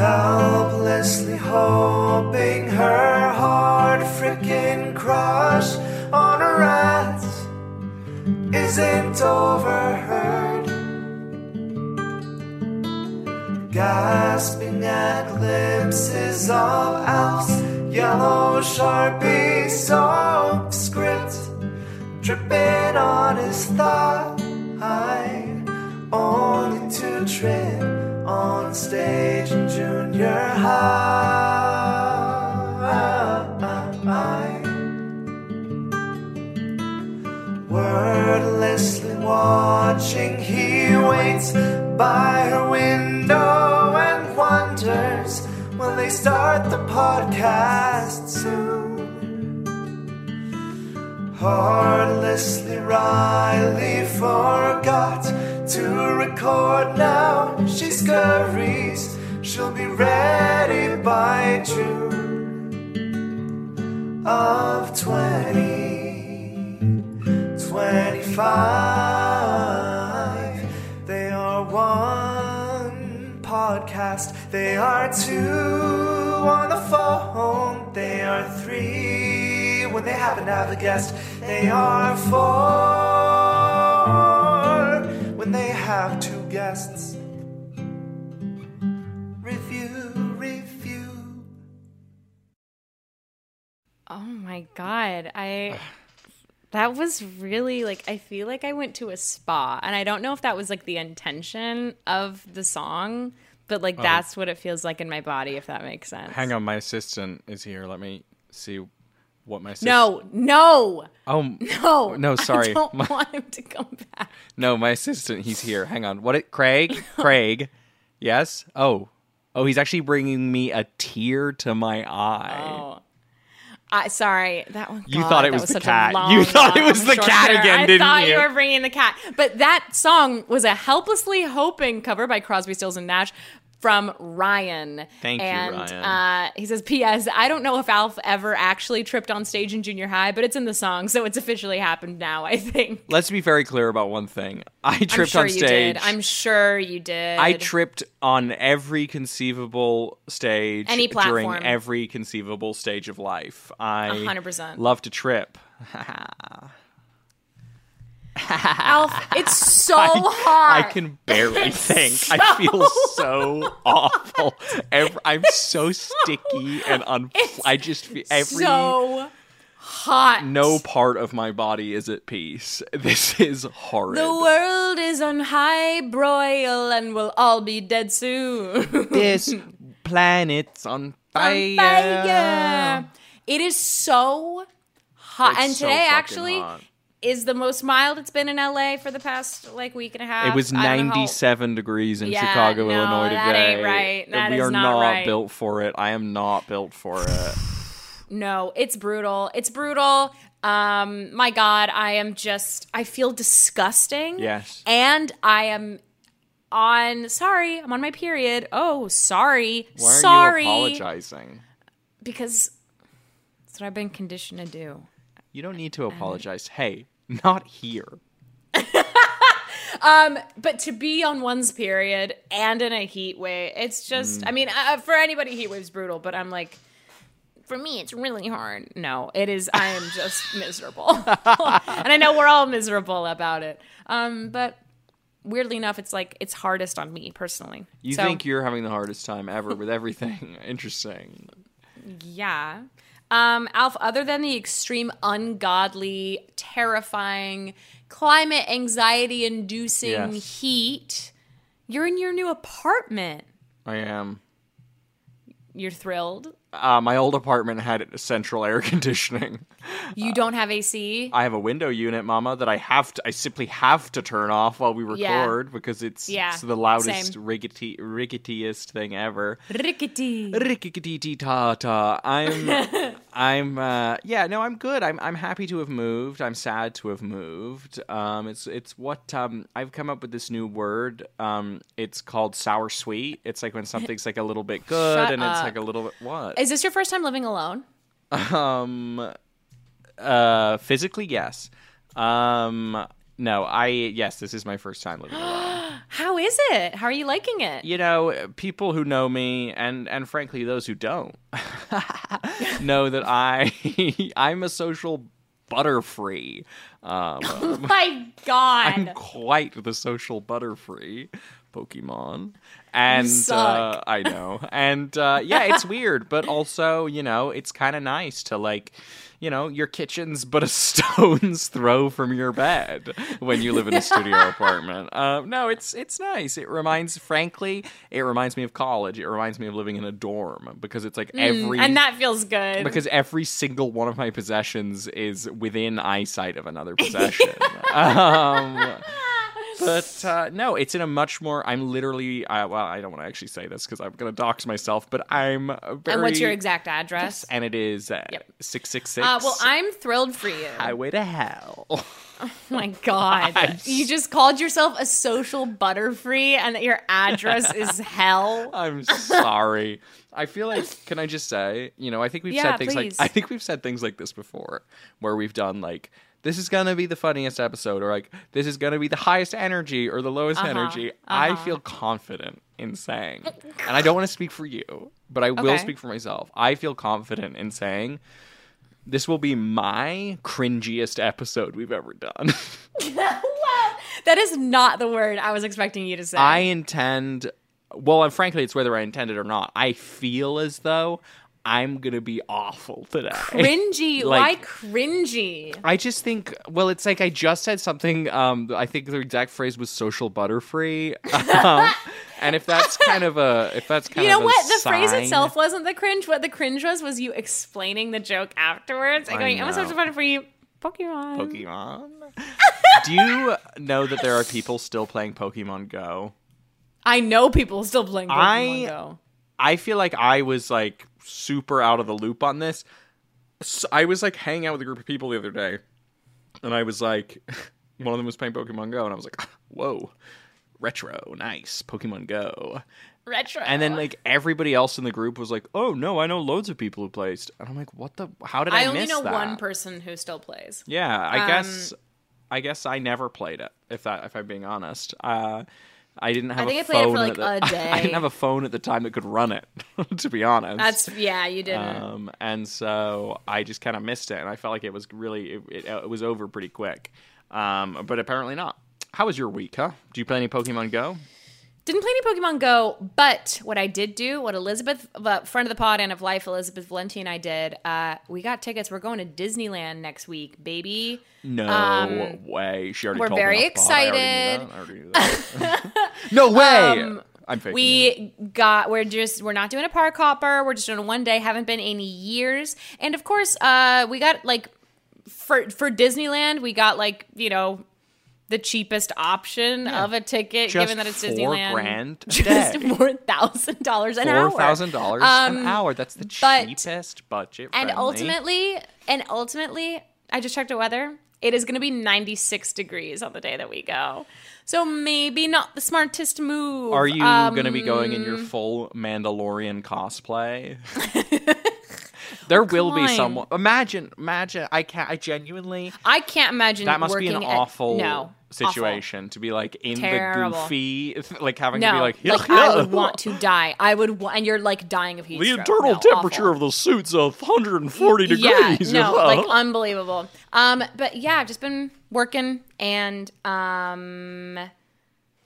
Helplessly hoping her hard freaking crush on a rat isn't overheard. Gasping at glimpses of Alf's yellow sharpie soap script dripping on his thigh, only to trip on stage watching, he waits by her window and wonders when they start the podcast soon. Heartlessly, Reilly forgot to record now. She scurries, she'll be ready by June of 2025. Podcast, they are two on the phone, they are three when they happen to have a guest, they are four when they have two guests. Review, review. Oh my god. I that was really like I feel like I went to a spa and I don't know if that was like the intention of the song, but like um, that's what it feels like in my body if that makes sense. Hang on, my assistant is here. Let me see what my assistant. No, no. Oh No. No, sorry. I don't My- want him to come back. no, my assistant. He's here. Hang on. What? It, Craig? Craig? Yes. Oh, oh, he's actually bringing me a tear to my eye. Oh. I sorry, that one. You God, thought it that was the cat. You thought it was the cat again, I didn't you? I thought you were bringing the cat, but that song was a helplessly hoping cover by Crosby, Stills and Nash from Ryan. Thank you, and, Ryan. Uh, he says, "P.S. I don't know if Alf ever actually tripped on stage in junior high, but it's in the song, so it's officially happened now. I think." Let's be very clear about one thing. I tripped I'm sure on you stage. did. I'm sure you did. I tripped on every conceivable stage Any during platform. every conceivable stage of life. I 100%. love to trip. Alf, it's so hot. I can barely think. I feel so awful. Every, I'm so sticky and un. I just feel every so hot. no part of my body is at peace. This is horrid. The world is on high broil and we'll all be dead soon. this planet's on fire. Fire. It is so hot. It's and today fucking actually hot. Is the most mild it's been in LA for the past like week and a half. It was I don't know how- 97 degrees in Yeah, Chicago, no, Illinois that today. ain't right. That we are not right. built for it. I am not built for it. No, it's brutal. It's brutal. Um, my God, I am just I feel disgusting. Yes. And I am on sorry, I'm on my period. Oh, sorry. Why are sorry. you apologizing? Because that's what I've been conditioned to do. You don't need to apologize. Hey, not here. Um, but to be on one's period and in a heat wave, it's just, I mean, uh, for anybody, heat wave's brutal, but I'm like, for me, it's really hard. No, it is, I am just miserable. and I know we're all miserable about it. Um, but weirdly enough, it's like, it's hardest on me personally. You So, think you're having the hardest time ever with everything. Interesting. Yeah. Um, Alf, other than the extreme, ungodly, terrifying, climate anxiety inducing Yes. heat, you're in your new apartment. I am. you're thrilled. Uh, my old apartment had central air conditioning. You don't have AC. I have a window unit, Mama, that I have to. I simply have to turn off while we Yeah. record because it's, Yeah, it's the loudest, same. rickety, ricketiest thing ever. Rickety. Rickety ta ta. I'm, I'm, uh, yeah, no, I'm good. I'm, I'm happy to have moved. I'm sad to have moved. Um, it's, it's what um, I've come up with this new word. Um, it's called sour sweet. It's like when something's like a little bit good Shut and it's like a little bit what? Is this your first time living alone? Um, uh, physically, yes. Um, no, I yes, this is my first time living alone. How is it? How are you liking it? you know, people who know me and and frankly those who don't know that I I'm a social butterfree. Um, My God. I'm quite the social butterfree Pokemon. And uh, I know. And uh, yeah, it's weird, but also, you know, it's kind of nice to like, you know, your kitchen's but a stone's throw from your bed when you live in a studio apartment. Uh, no, it's it's nice. It reminds, frankly, it reminds me of college. It reminds me of living in a dorm because it's like every and that feels good. because every single one of my possessions is within eyesight of another possession. um, but uh, no, it's in a much more. I'm literally. I, well, I don't want to actually say this because I'm going to dox myself. But I'm very. and what's your exact address? And it is Yep. six six six. Uh, well, I'm thrilled for you. Highway to hell. Oh my God. You just called yourself a social butterfree and that your address is hell. I'm sorry. I feel like can I just say, you know, I think we've Yeah, said things please. like I think we've said things like this before where we've done like this is gonna be the funniest episode or like this is gonna be the highest energy or the lowest Uh-huh, energy. I feel confident in saying and I don't want to speak for you, but I will speak for myself. I feel confident in saying this will be my cringiest episode we've ever done. wow. That is not the word I was expecting you to say. I intend, well, and frankly, it's whether I intend it or not. I feel as though I'm gonna be awful today. cringy. Like- Why cringy? I just think, well, it's like I just said something. Um, I think the exact phrase was "social butterfree," um, and if that's kind of a, if that's kind You know of what? The phrase itself wasn't the cringe. What the cringe was was you explaining the joke afterwards and going, "I'm a social butterfree Pokemon." Pokemon. Do you know that there are people still playing Pokemon Go? I know people still playing Pokemon I- Go. I feel like I was like super out of the loop on this. So I was like hanging out with a group of people the other day, and I was like, one of them was playing Pokemon Go, and I was like, whoa, retro, nice, Pokemon Go. Retro. And then like everybody else in the group was like, oh no, I know loads of people who played." and I'm like, what the? How did I, I only miss know that? one person who still plays. Yeah, I Um, guess. I guess I never played it. If that, if I'm being honest, uh, I didn't have. think a I played it phone for, like, the- a day. I didn't have a phone at the time that could run it. to be honest, That's yeah, you didn't. um, and so I just kind of missed it, and I felt like it was really it, it, it was over pretty quick. Um, but apparently not. How was your week, huh? Do you play any Pokemon Go? Didn't play any Pokemon Go, but what I did do, what Elizabeth, uh, friend of the pod and of life, Elizabeth Valenti and I did, uh, we got tickets. We're going to Disneyland next week, baby. No Um, way. She already. we're told very off pod. I already knew excited. that. I already knew that. no way. Um, I'm faking it. We got, we're just, we're not doing a park hopper. We're just doing a one day. Haven't been any years. And of course, uh, we got like, for, for Disneyland, we got like, you know, the cheapest option of a ticket, Just given that it's four Disneyland. grand just four thousand dollars an hour. Four thousand dollars Um, an hour. That's the but- cheapest budget. And friendly. ultimately, and ultimately, I just checked the weather. It is going to be 96 degrees on the day that we go. So maybe not the smartest move. Are you Um, going to be going in your full Mandalorian cosplay? there will be someone. Imagine, imagine. I can't. I genuinely. I can't imagine That must be an working at- awful no, situation to be like in Terrible. the goofy, like having awful. to be like, yeah, like I would want to die. I would, wa- and you're like dying of heat. The stroke. internal No, temperature awful. of the suit's a 140 degrees. Yeah, no, like unbelievable. Um, but yeah, I've just been working, and um,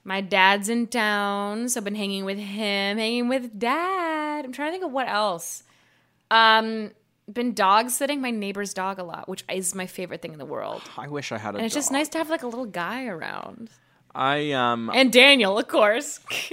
my dad's in town, so I've been hanging with him, hanging with dad. I'm trying to think of what else. Um, been dog sitting my neighbor's dog a lot, which is my favorite thing in the world. I wish I had a. And it's just nice to have like a little guy around. I um. And Daniel, of course.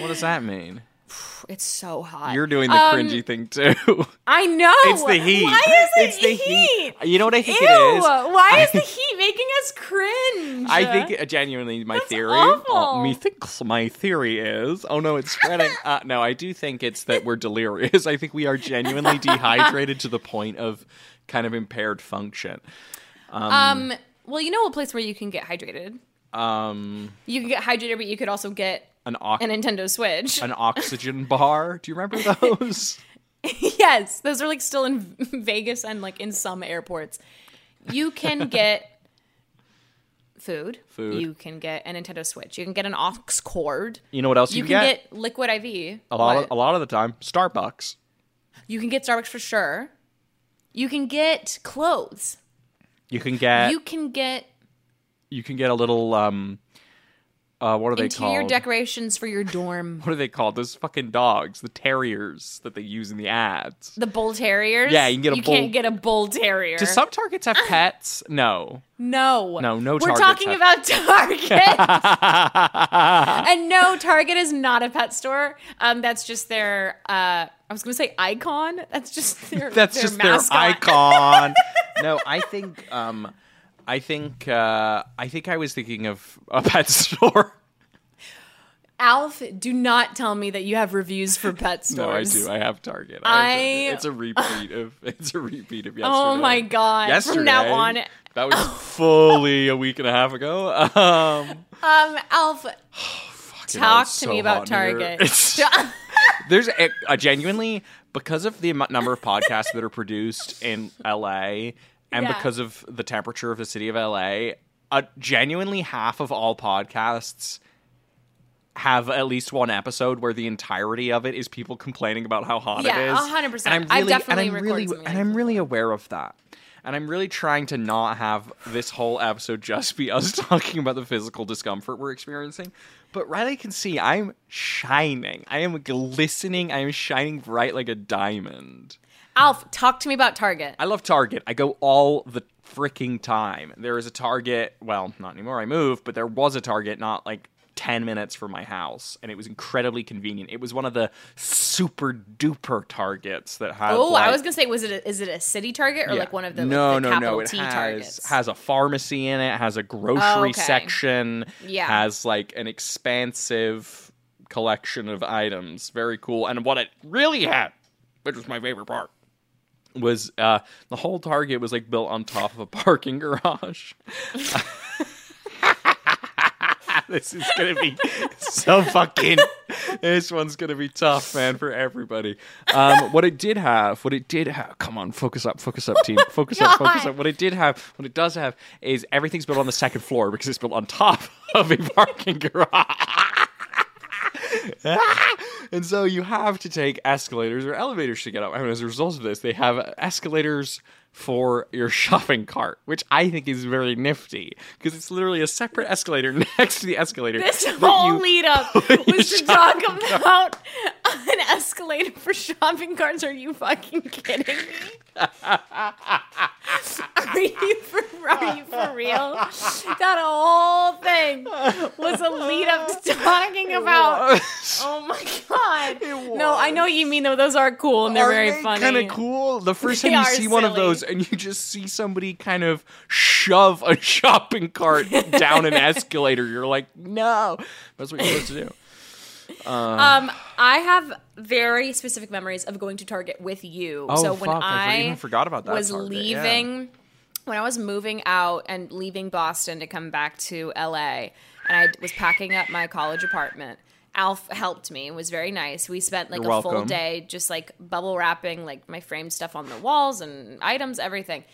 What does that mean? It's so hot. You're doing the Um, cringy thing too. I know. It's the heat. Why is it It's the heat? heat. You know what I think Ew. it is? Why is the heat making us cringe? I think uh, genuinely my That's theory. awful. Me thinks my theory is. Oh no, it's spreading. uh, no, I do think it's that we're delirious. I think we are genuinely dehydrated to the point of kind of impaired function. Um. Well, you know a place where you can get hydrated. Um, You can get hydrated, but you could also get an ox- a Nintendo Switch. an oxygen bar. Do you remember those? yes, those are like still in Vegas and like in some airports. You can get food. Food. You can get a Nintendo Switch. You can get an aux cord. You know what else You you, can get? get liquid IV. a lot. What? Of, a lot of the time, Starbucks. You can get Starbucks for sure. You can get clothes. You can get. you You, can get You can get a little. Um, uh, what are they interior called? decorations for your dorm. what are they called? Those fucking dogs, the terriers that they use in the ads. The bull terriers. Yeah, you can get a You bull- can't get a bull terrier. Do some Targets have pets? No. no, No, no We're talking have- about Target, and no, Target is not a pet store. Um, that's just their. Uh, I was going to say icon. That's just their. That's their just mascot. their icon. no, I think um I think uh I think I was thinking of a pet store. Alf, do not tell me that you have reviews for pet stores. no, I do. I have Target. I- I have Target. It's a repeat of it's a repeat of yesterday. Oh my god! Yesterday. From now on, That was fully a week and a half ago. Um um, Alf, fucking talk to so me about hot in here. Target. There's a, a genuinely because of the number of podcasts that are produced in LA and Yeah. because of the temperature of the city of LA, uh, genuinely half of all podcasts have at least one episode where the entirety of it is people complaining about how hot Yeah, it is. 100%. And I'm I've really, definitely and I'm really, and I'm really aware of that. And I'm really trying to not have this whole episode just be us talking about the physical discomfort we're experiencing. But Reilly can see I'm shining. I am glistening. I am shining bright like a diamond. Alf, talk to me about Target. I love Target. I go all the freaking time. There is a Target, well, not anymore. I moved, but there was a Target not like 10 minutes from my house, and it was incredibly convenient. It was one of the super duper Targets that had. Oh, I was gonna say, was it a, is it a city Target or yeah. like one of the no, like, the no, capital no. It T has Targets? has a pharmacy in it, has a grocery Oh, okay. section, Yeah. has like an expansive collection of items. Very cool. And what it really had, which was my favorite part, was uh, the whole Target was like built on top of a parking garage. this is gonna be so fucking. This one's gonna be tough, man, for everybody. Um, what it did have, what it did have. Come on, focus up, focus up, team, focus up, focus up. What it did have, what it does have, is everything's built on the second floor because it's built on top of a parking garage. and so you have to take escalators or elevators to get up. And as a result of this, they have escalators for your shopping cart, which I think is very nifty because it's literally a separate escalator next to the escalator. This whole lead up was to talk about an escalator for shopping carts. Are you fucking kidding me? Are you for are you for real? That whole thing was a lead up to talking about. Oh my god! No, I know what you mean though. Those are cool and they're Are very they funny. Kind of cool. The first They time you are see one of those, and you just see somebody kind of shove a shopping cart down an escalator, you're like, no, that's what you're supposed to do. Um, I have very specific memories of going to Target with you. Oh, so when fuck, I I, even forgot about that was Target, yeah. leaving, when I was moving out and leaving Boston to come back to LA, and I was packing up my college apartment. Alf helped me. It was very nice. We spent like You're a full day just like bubble wrapping like my framed stuff on the walls and items, everything.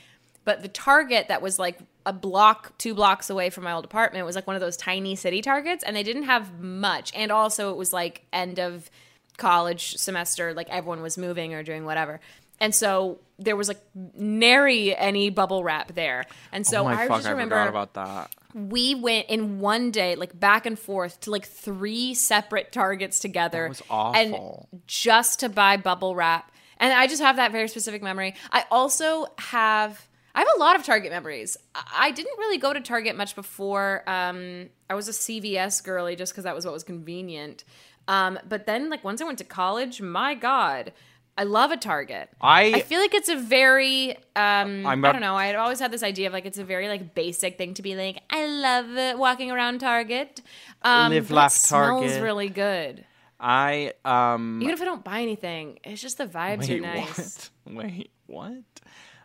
But the Target that was like a block, two blocks away from my old apartment was like one of those tiny city Targets, and they didn't have much. And also, it was like end of college semester, like everyone was moving or doing whatever. And so there was like nary any bubble wrap there. And so oh I fuck, just remember forgot about that. we went in one day, like back and forth to like three separate targets together. That was awful. And just to buy bubble wrap. And I just have that very specific memory. I also have I have a lot of Target memories. I didn't really go to Target much before. Um, I was a CVS girly just because that was what was convenient. Um, but then like once I went to college, my God, I love a Target. I- I feel like it's a very um I'm I don't know. I had always had this idea of like it's a very like basic thing to be like I love it, walking around Target. Um, Live, laugh, smells really good. I um Even if I don't buy anything, it's just the vibes wait, are nice. what? Wait, what?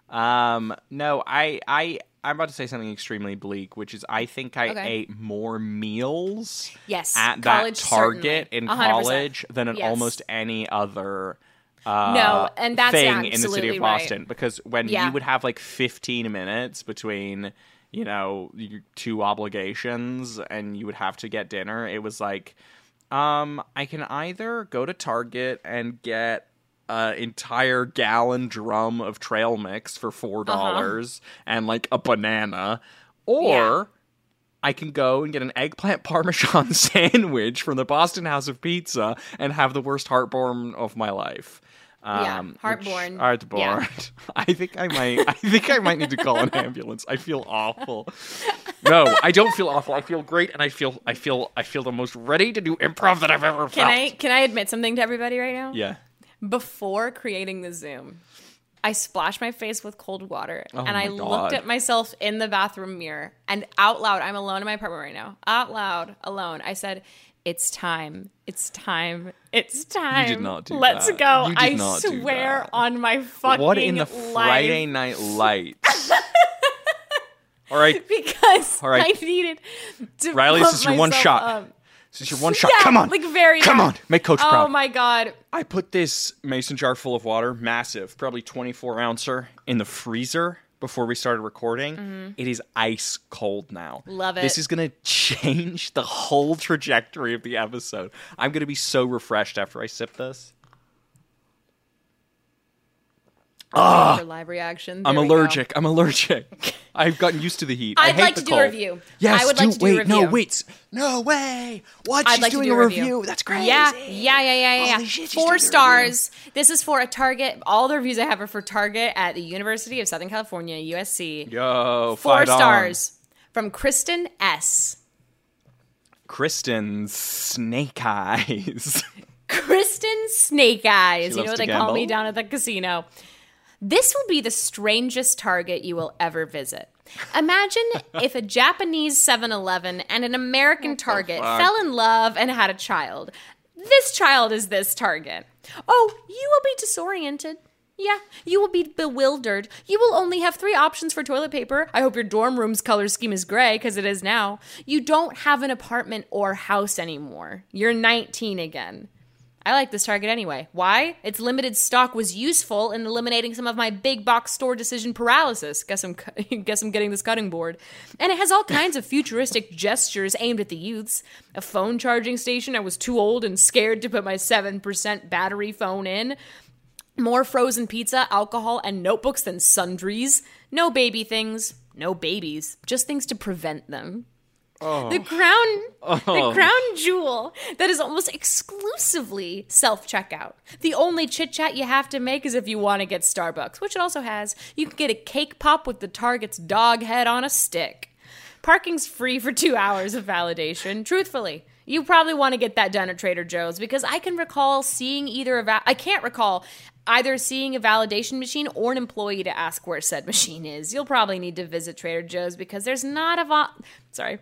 Um no, I I I'm about to say something extremely bleak, which is I think I Okay. ate more meals Yes, at that Target certainly. in 100%. college than at Yes. almost any other uh, No, and that's thing in the city of right. Boston because when Yeah. you would have like 15 minutes between you know your two obligations and you would have to get dinner, it was like um I can either go to Target and get an entire gallon drum of trail mix for four dollars and like a banana, or Uh-huh. Yeah. I can go and get an eggplant parmesan sandwich from the Boston House of Pizza and have the worst heartburn of my life. Yeah, Um, which- heartburn. Heartburn. Yeah. I think I might. I think I might need to call an ambulance. I feel awful. No, I don't feel awful. I feel great, and I feel. I feel. I feel the most ready to do improv that I've ever Can felt. I can I admit something to everybody right now? Yeah. Before creating the Zoom, I splashed my face with cold water oh and Oh my I God. looked at myself in the bathroom mirror and out loud, I'm alone in my apartment right now. Out loud, alone, I said, "It's time. It's time. It's time. not do Let's that. go." You did I swear on my fucking What in the life. Friday Night Lights? All right, because All right. I needed to Reilly, this is your one shot. up. This is your one shot. Yeah, Come on, like very Come bad. on, make Coach Oh proud. my god. I put this mason jar full of water, massive, probably 24 ouncer, in the freezer before we started recording. Mm-hmm. It is ice cold now. Love it. This is going to change the whole trajectory of the episode. I'm going to be so refreshed after I sip this. Ah. for live reaction. I'm There we go. allergic. I'm allergic. I've gotten used to the heat. I I'd hate like the to do a review. Yes, I would do, like to do a wait, no, wait. No way. What? I'd She's like doing to do a a review. review. That's crazy. Yeah, yeah, yeah, yeah, yeah. Holy shit, Four doing a review. stars. This is for a Target. All the reviews I have are for Target at the University of Southern California, USC. Yo, Four fight on. stars from Kristen S. Kristen Snake Eyes. Kristen Snake Eyes. She You know what to they call me down at the casino. This will be the strangest Target you will ever visit. Imagine if a Japanese 7 Eleven and an American Target fell in love and had a child. This child is this Target. Oh, you will be disoriented. Yeah, you will be bewildered. You will only have three options for toilet paper. I hope your dorm room's color scheme is gray, because it is now. You don't have an apartment or house anymore. You're 19 again. I like this Target anyway. Why? Its limited stock was useful in eliminating some of my big box store decision paralysis. Guess I'm guess I'm getting this cutting board. And it has all kinds of futuristic gestures aimed at the youths. A phone charging station I was too old and scared to put my 7% battery phone in. More frozen pizza, alcohol, and notebooks than sundries. No baby things. No babies. Just things to prevent them. Oh. The crown, the oh. crown jewel that is almost exclusively self checkout. The only chit chat you have to make is if you want to get Starbucks, which it also has. You can get a cake pop with the Target's dog head on a stick. Parking's free for two hours of validation. Truthfully, you probably want to get that done at Trader Joe's because I can recall seeing either a va- I can't recall either seeing a validation machine or an employee to ask where said machine is. You'll probably need to visit Trader Joe's because there's not a va- sorry.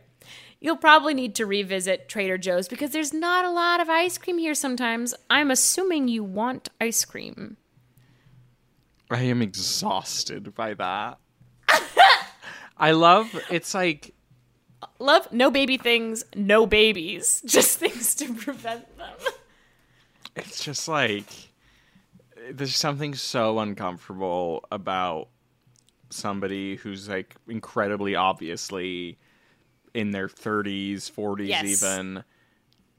You'll probably need to revisit Trader Joe's because there's not a lot of ice cream here sometimes. I'm assuming you want ice cream. I am exhausted by that. I love it's like Love no baby things, no babies, just things to prevent them. it's just like there's something so uncomfortable about somebody who's like incredibly obviously in their 30s, 40s Yes. even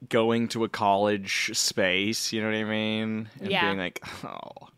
going to a college space, you know what I mean? And Yeah. being like, "Oh,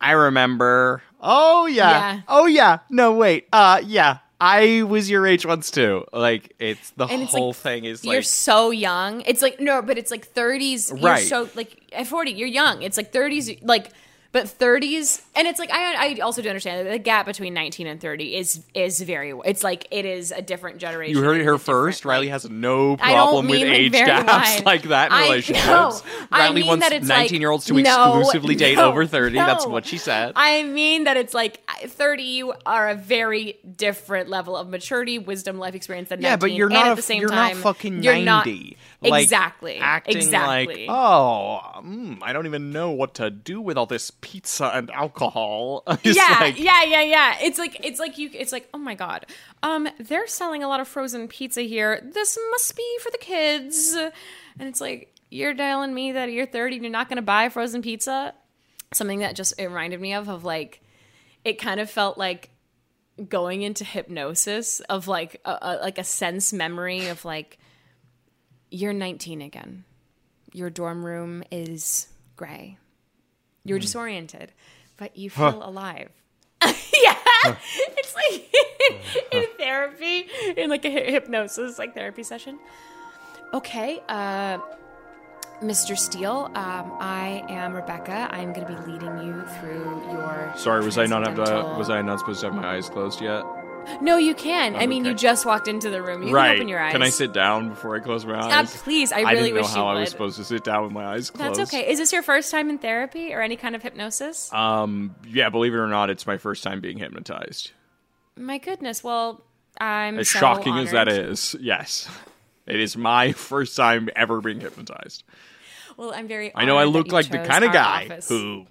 I remember. Oh yeah. Yeah. Oh yeah. No wait. Uh yeah. I was your age once too. Like it's the And it's whole like, thing is you're like so young. It's like no, but it's like 30s. You're Right. so like at 40, you're young. It's like 30s. Like But 30s, and it's like I I also do understand that the gap between 19 and 30 is is very. It's like it is a different generation. You heard it here first. Reilly has no problem with age gaps wide. like that in I relationships. I Reilly mean wants that it's like- 19 year olds to No, exclusively date no, over 30. That's what she said. I mean that it's like 30 you are a very different level of maturity, wisdom, life experience than 19. yeah, but you're and not at a- the same you're time not fucking you're not- 90. Like, exactly. Acting exactly. like, oh, mm, I don't even know what to do with all this pizza and alcohol. Yeah, like, yeah, yeah, yeah. It's like it's like you. It's like oh my god. Um, they're selling a lot of frozen pizza here. This must be for the kids. And it's like you're telling me that you're 30 and you're not going to buy frozen pizza. Something that just it reminded me of of like it kind of felt like going into hypnosis of like a, a like a sense memory of like you're 19 again. Your dorm room is gray. You're disoriented, but you feel alive. yeah, it's like in therapy, in like a hypnosis, like therapy session. Okay, uh, Mr. Steele, um, I am Rebecca. I'm going to be leading you through your. Sorry, was I not have to, was I not supposed to have my eyes closed yet? No, you can. I mean, okay. you just walked into the room. You right. can open your eyes. Can I sit down before I close my eyes? Uh, please, I really I didn't know how I was supposed to sit down with my eyes closed. That's okay. Is this your first time in therapy or any kind of hypnosis? Um, yeah, believe it or not, it's my first time being hypnotized. My goodness. Well, I'm As so shocking as that is. yes. It is my first time ever being hypnotized. Well, I'm very. I know I look like the kind of guy office. who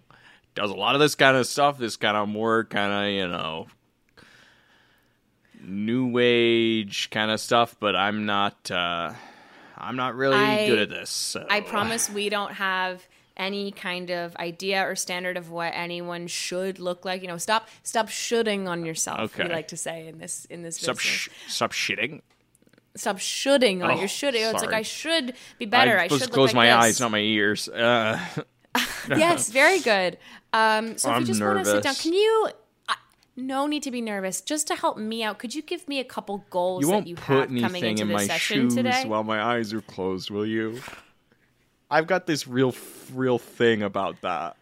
does a lot of this kind of stuff, this kind of more kind of, you know, new age kind of stuff, but I'm not uh I'm not really I- good at this. So. I promise we don't have any kind of idea or standard of what anyone should look like. You know, stop stop shoulding on yourself. We like to say in this in this Stop, sh- stop shitting. stop shoulding on. Oh, You're shoulding. It's like. I should be better. I I'm should close like my this. eyes, not my ears. Uh, yes, very good. Um, so if I'm you just want to sit down, can you? No need to be nervous. Just to help me out, could you give me a couple goals you that you put have coming into in this my session shoes today? while my eyes are closed, will you? I've got this real, real thing about that.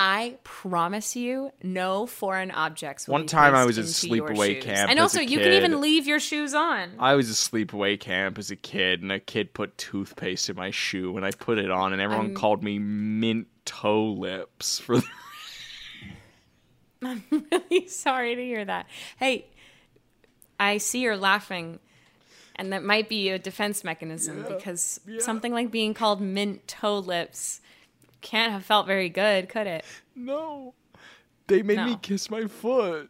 I promise you, no foreign objects. Will One be time I was at sleepaway camp and also you can even leave your shoes on. I was at sleepaway camp as a kid, and a kid put toothpaste in my shoe, and I put it on, and everyone called me mint toe lips for. The- I'm really sorry to hear that. Hey, I see you're laughing, and that might be a defense mechanism because something like being called mint toe lips can't have felt very good, could it? no, they made me kiss my foot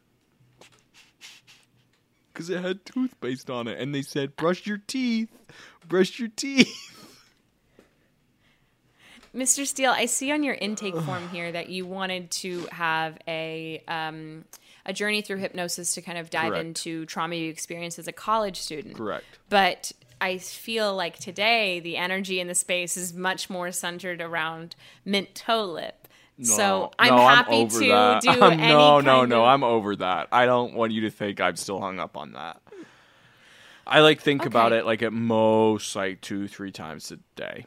because it had toothpaste on it, and they said, "Brush your teeth, brush your teeth." Mr. Steele, I see on your intake form here that you wanted to have a um, a journey through hypnosis to kind of dive Correct. into trauma you experienced as a college student. Correct. But I feel like today the energy in the space is much more centered around mint toe lip. so I'm no, happy over to that. do Um, any no, no, no. of- I'm over that. I don't want you to think I'm still hung up on that. I like think about it like at most like two, three times a day.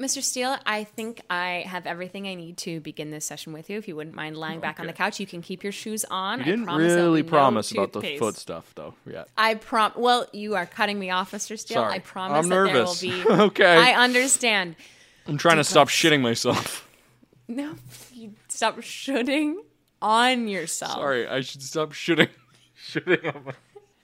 Mr. Steele, I think I have everything I need to begin this session with you. If you wouldn't mind lying oh, back on the couch, you can keep your shoes on. You I didn't promise really be no promise about the toothpaste. foot stuff though. yet. I prom. Well, you are cutting me off, Mr. Steele. Sorry. I promise I'm that nervous. be. Okay. I understand. I'm trying to stop shitting myself. No, you stop shooting on yourself. Sorry, I should stop shitting. shitting on my.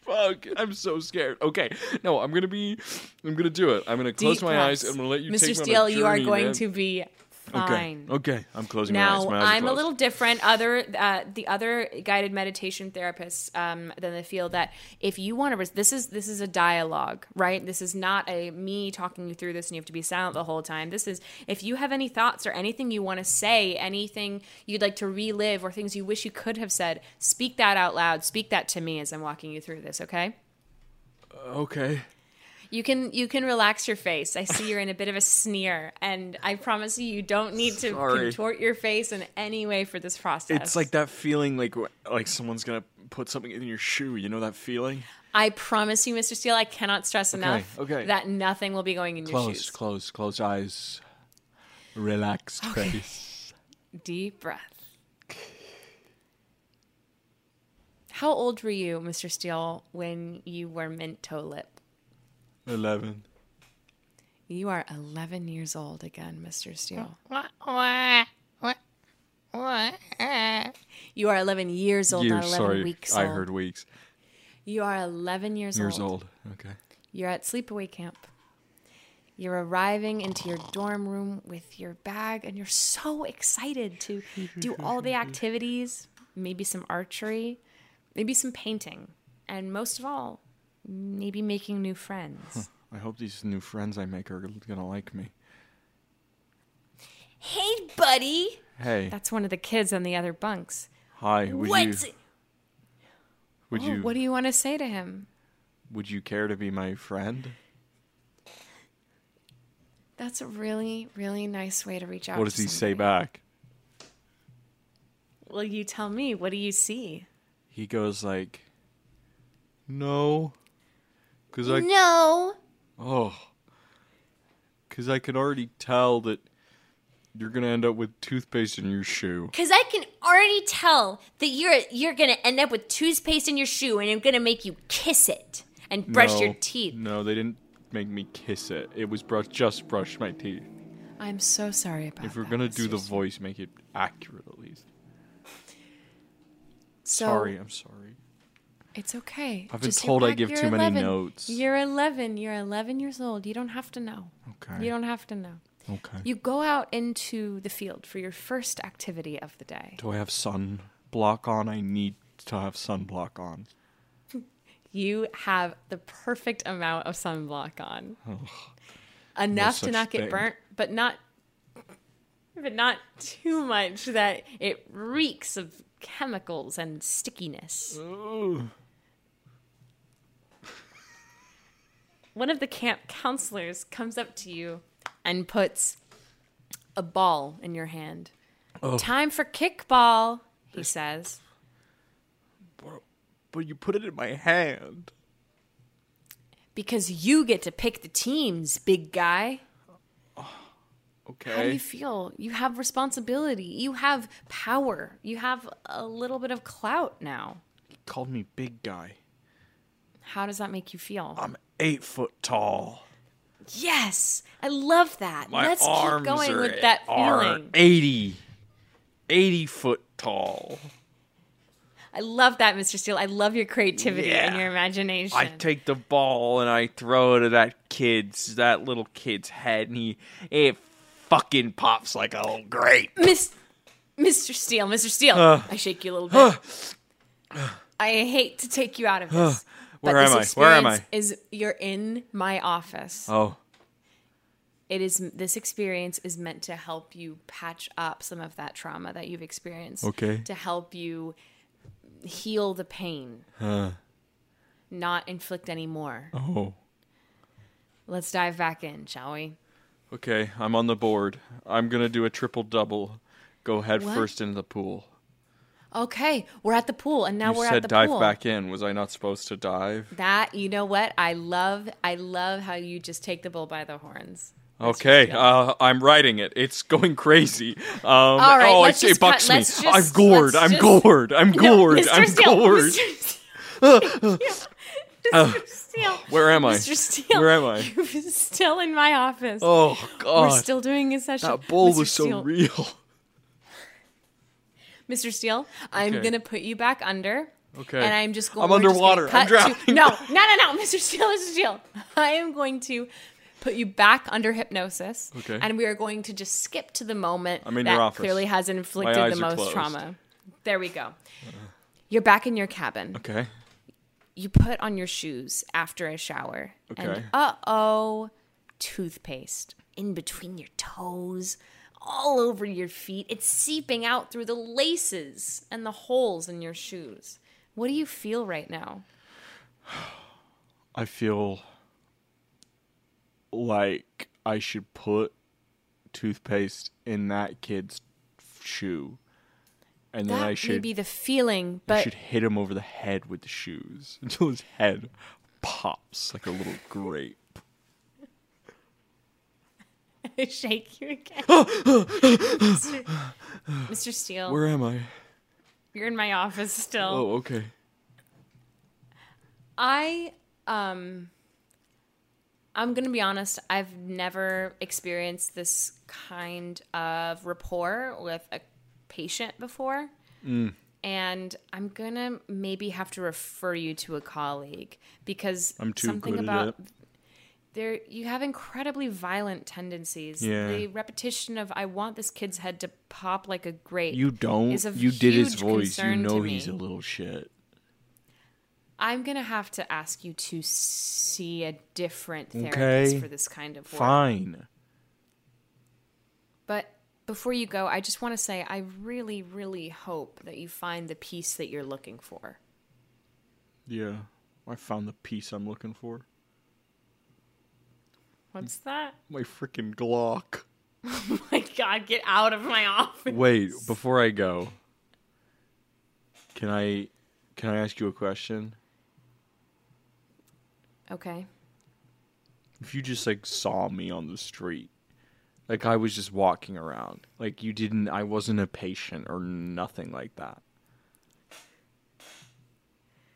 Fuck! I'm so scared. Okay, no, I'm gonna be. I'm gonna do it. I'm gonna close Deep my eyes. breaths. I'm gonna let you Mr. take me on a Steele, you are journey, going man. to be. Fine. Okay. I'm closing my eyes. Now My eyes are I'm a little different. Other uh, the other guided meditation therapists um, than they feel that if you want to, res- this is this is a dialogue, right? This is not a me talking you through this and you have to be silent the whole time. This is if you have any thoughts or anything you want to say, anything you'd like to relive or things you wish you could have said, speak that out loud. Speak that to me as I'm walking you through this. Okay. Okay. You can you can relax your face. I see you're in a bit of a sneer, and I promise you, you don't need to Sorry. contort your face in any way for this process. It's like that feeling like like someone's gonna put something in your shoe. You know that feeling? I promise you, Mr. Steele, I cannot stress enough okay. that nothing will be going in your Closed, shoes. closed, closed eyes. Relaxed face. Deep breath. How old were you, Mr. Steele, when you were mint toe lip? 11. You are 11 years old again, Mr. Steele. What? What? What? What? You are 11 years old, not Years, 11 sorry. weeks I heard weeks. You are 11 years, Years old. old. Okay. You're at sleepaway camp. You're arriving into your dorm room with your bag, and you're so excited to do all the activities, maybe some archery, maybe some painting, and most of all, maybe making new friends. I hope these new friends I make are gonna like me. hey, buddy! Hey, That's one of the kids on the other bunks. hi. Would What's you would Oh, you what do you want to say to him? would you care to be my friend? That's a really, really nice way to reach out. What does to he say back? Well, you tell me. What do you see? He goes like, "No," because I No. oh, because I can already tell that you're gonna end up with toothpaste in your shoe. Cause I can already tell that you're you're gonna end up with toothpaste in your shoe, and I'm gonna make you kiss it and brush no, your teeth. No, they didn't make me kiss it. It was brush, just brush my teeth. I'm so sorry about If we're that, gonna do the voice, make it accurate at least. So, sorry, I'm sorry. It's okay. I've been Just told I give too many notes. You're 11. You're 11 years old. You don't have to know. Okay. You don't have to know. Okay. You go out into the field for your first activity of the day. Do I have sun block on? I need to have sunblock on. You have the perfect amount of sunblock on. Enough to not get thing. burnt, but not but not too much that it reeks of chemicals and stickiness. One of the camp counselors comes up to you and puts a ball in your hand. Oh. Time for kickball, he says. But you put it in my hand. Because you get to pick the teams, big guy. Okay. How do you feel? You have responsibility. You have power. You have a little bit of clout now. He called me big guy. How does that make you feel? I'm eight foot tall. yes, I love that. My Let's keep going are, with that are feeling. 80. 80 foot tall. I love that, Mr. Steele. I love your creativity and your imagination. I take the ball and I throw it at that kid's, that little kid's head, and he, it fucking pops like a little grape. Miss, Mr. Steele, Mr. Steele. I shake you a little bit. I hate to take you out of this. Where but am this I? Where am I? Is you're in my office. Oh, it is this experience is meant to help you patch up some of that trauma that you've experienced Okay. to help you heal the pain Huh. not inflict any more oh. let's dive back in shall we Okay, I'm on the board. I'm gonna do a triple double. Go head What? first into the pool. Okay we're at the pool and now you we're at the dive pool back in. Was I not supposed to dive? that you know what i love i love how you just take the bull by the horns Okay, uh, I'm writing it. It's going crazy. Um, All right, oh, let's it, just it bucks cut- me. let's I'm just- gored. I'm just- gored. I'm No, gored. Mr. I'm Steele, gored. Mr. Steele. Steele. Where am I? Mr. Steele. Where am I? You're still in my office. Oh God, We're still doing a session. that bowl Mr. was so Steele. real. Mr. Steele, I'm Okay. gonna put you back under. Okay. And I'm just going. I'm we're just gonna underwater. I'm cut to- drowning. no, no, no, no, Mr. Steele, Mr. Steele. I am going to put you back under hypnosis. Okay. And we are going to just skip to the moment I'm in that your office. clearly has inflicted eyes the are most closed. trauma. There we go. You're back in your cabin. Okay. You put on your shoes after a shower. And Okay. uh oh, toothpaste in between your toes, all over your feet. It's seeping out through the laces and the holes in your shoes. What do you feel right now? I feel like I should put toothpaste in that kid's shoe, and then I should be the feeling, I but should hit him over the head with the shoes until his head pops like a little grape. shake you again. Mr. Mr. Steele, Where am I? you're in my office still. Oh, okay. I um I'm going to be honest, I've never experienced this kind of rapport with a patient before. Mm. And I'm going to maybe have to refer you to a colleague because I'm too something good at about it. There you have incredibly violent tendencies. Yeah. The repetition of I want this kid's head to pop like a grape. You don't. is a You did his voice. You know me. he's a little shit. I'm gonna have to ask you to see a different therapist Okay. for this kind of work. Fine. But before you go, I just want to say I really, really hope that you find the peace that you're looking for. Yeah. I found the piece I'm looking for. What's that? My freaking Glock. Oh my god, get out of my office. Wait, before I go, can I can I ask you a question? Okay. If you just like saw me on the street, like I was just walking around, like you didn't I wasn't a patient or nothing like that.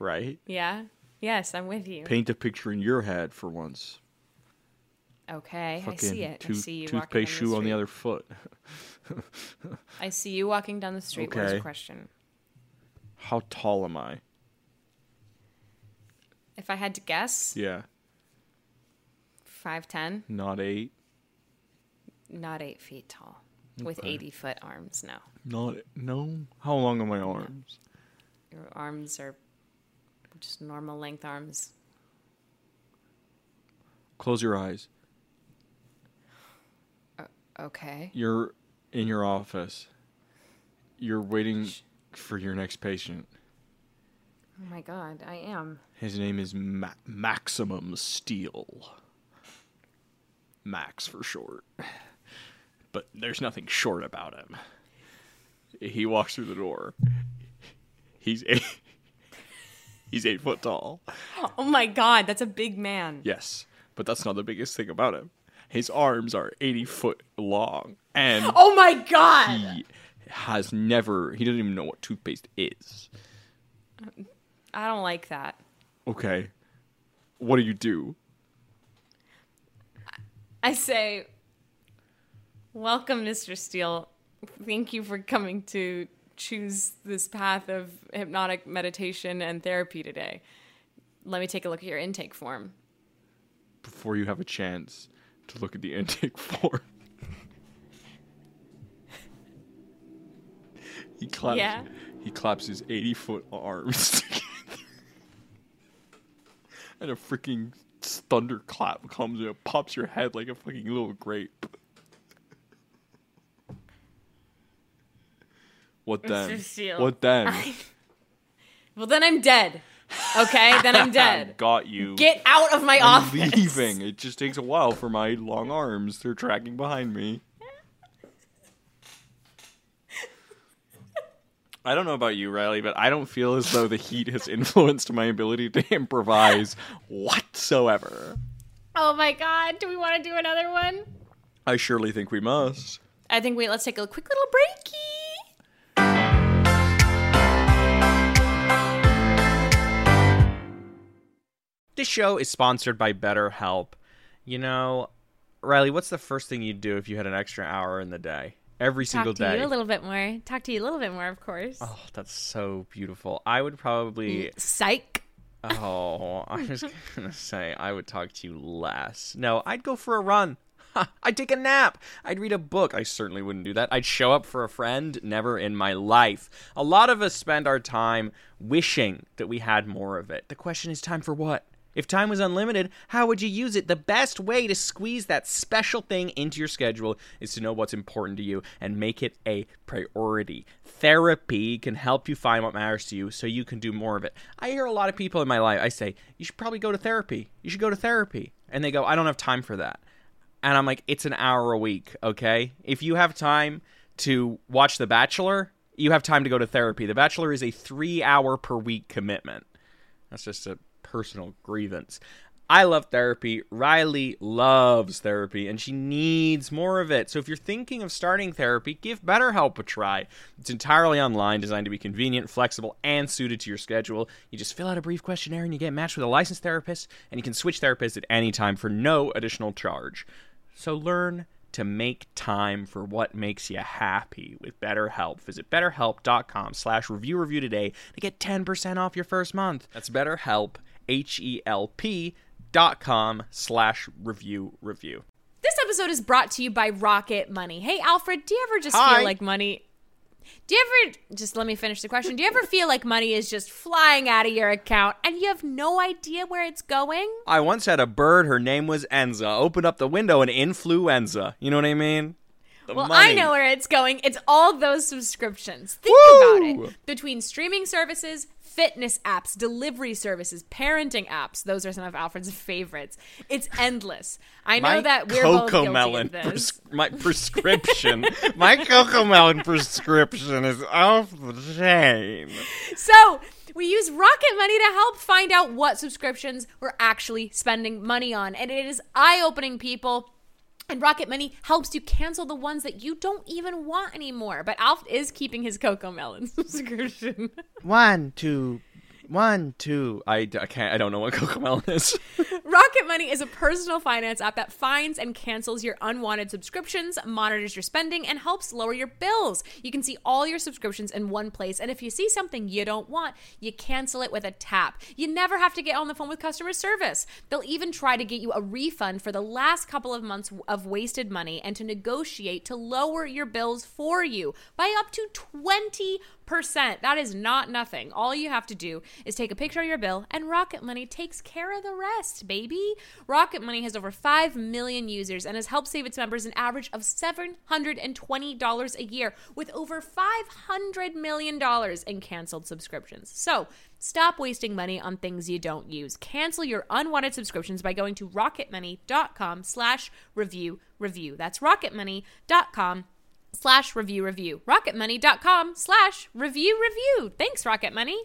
Right? Yeah? Yes, I'm with you. Paint a picture in your head for once. Okay, I see it. I see you walking down toothpaste shoe on the other foot. I see you walking down the street. Okay. your question? How tall am I? If I had to guess, Yeah, 5'10, not eight. not 8 feet tall, with 80 foot arms. No. Not no. How long are my arms? Your arms are just normal length arms. Close your eyes. Okay. You're in your office. You're waiting for your next patient. Oh my god, I am. His name is Ma- Maximum Steel. Max for short. But there's nothing short about him. He walks through the door. He's eight. He's eight foot tall. Oh my god, that's a big man. Yes, but that's not the biggest thing about him. His arms are 80 foot long, and Oh my god! he has never. He doesn't even know what toothpaste is. I don't like that. Okay, what do you do? I say, Welcome, Mr. Steele. Thank you for coming to choose this path of hypnotic meditation and therapy today. Let me take a look at your intake form. Before you have a chance to look at the intake form, he claps. Yeah. He claps his 80 foot arms together, and a freaking thunderclap comes and it pops your head like a fucking little grape. What then? What then? Well, then I'm dead. Okay, then I'm dead. Got you. Get out of my I'm office. leaving. It just takes a while for my long arms. They're tracking behind me. I don't know about you, Reilly, but I don't feel as though the heat has influenced my ability to improvise whatsoever. Oh my god, do we want to do another one? I surely think we must. I think we let's take a quick little breaky. This show is sponsored by BetterHelp. You know, Reilly, what's the first thing you'd do if you had an extra hour in the day? Every single Talk to day. you a little bit more. Talk to you a little bit more, of course. oh, that's so beautiful. I would probably mm, Psych. Oh, I was gonna say I would talk to you less. No, I'd go for a run. I'd take a nap. I'd read a book. I certainly wouldn't do that. I'd show up for a friend. Never in my life. A lot of us spend our time wishing that we had more of it. The question is, time for what? If time was unlimited, how would you use it? The best way to squeeze that special thing into your schedule is to know what's important to you and make it a priority. Therapy can help you find what matters to you so you can do more of it. I hear a lot of people in my life, I say, you should probably go to therapy. You should go to therapy. And they go, I don't have time for that. And I'm like, it's an hour a week, okay? If you have time to watch The Bachelor, you have time to go to therapy. The Bachelor is a three hour per week commitment. That's just a personal grievance. I love therapy. Reilly loves therapy and she needs more of it. So if you're thinking of starting therapy, give BetterHelp a try. It's entirely online, designed to be convenient, flexible, and suited to your schedule. You just fill out a brief questionnaire and you get matched with a licensed therapist, and you can switch therapists at any time for no additional charge. So learn to make time for what makes you happy with BetterHelp. Visit betterhelp.com slash Review Revue today to get 10% off your first month. That's BetterHelp, H-E-L-P dot com slash Review Revue. This episode is brought to you by Rocket Money. Hey, Alfred, do you ever just Hi. feel like money? Do you ever just let me finish the question? Do you ever feel like money is just flying out of your account and you have no idea where it's going? I once had a bird, her name was Enza. Opened up the window and influenza. You know what I mean? The Well, money. I know where it's going. It's all those subscriptions. Think Woo! about it. Between streaming services, fitness apps, delivery services, parenting apps, those are some of Alfred's favorites. It's endless. I know my that we're both cocoa guilty melon of this. pres- my prescription my Cocomelon prescription is off the chain So we use Rocket Money to help find out what subscriptions we're actually spending money on. And it is eye opening, people. And Rocket Money helps you cancel the ones that you don't even want anymore. But Alf is keeping his Cocomelon subscription. one two one two I, I can't i don't know what Cocomelon is Rocket Money is a personal finance app that finds and cancels your unwanted subscriptions, monitors your spending, and helps lower your bills. You can see all your subscriptions in one place, and if you see something you don't want, you cancel it with a tap. You never have to get on the phone with customer service. They'll even try to get you a refund for the last couple of months of wasted money and to negotiate to lower your bills for you by up to 20 percent. That is not nothing. All you have to do is take a picture of your bill, and Rocket Money takes care of the rest, baby. Rocket Money has over 5 million users and has helped save its members an average of $720 a year with over $500 million in canceled subscriptions. So, stop wasting money on things you don't use. Cancel your unwanted subscriptions by going to rocketmoney.com slash Review Revue. That's rocketmoney.com slash Review Revue. Rocketmoney.com slash Review Revue. Thanks, Rocket Money.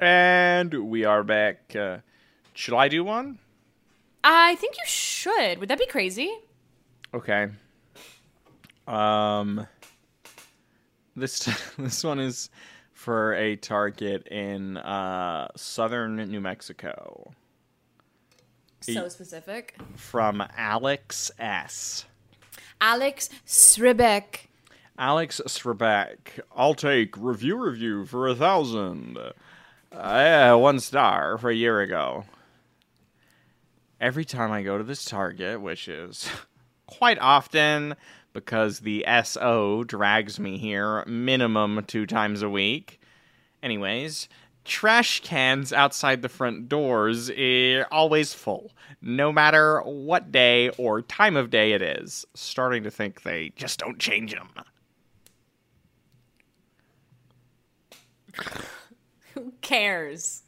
And we are back uh, should i do one I think you should. Would that be crazy? Okay. Um this this one is for a target in uh southern New Mexico So specific. from Alex S. Alex Sribeck. Alex Srebeck. I'll take Review Revue for a thousand. Uh, one star for a year ago. Every time I go to this Target, which is quite often because the SO drags me here minimum two times a week. Anyways, trash cans outside the front doors are always full, no matter what day or time of day it is. Starting to think they just don't change them. Who cares?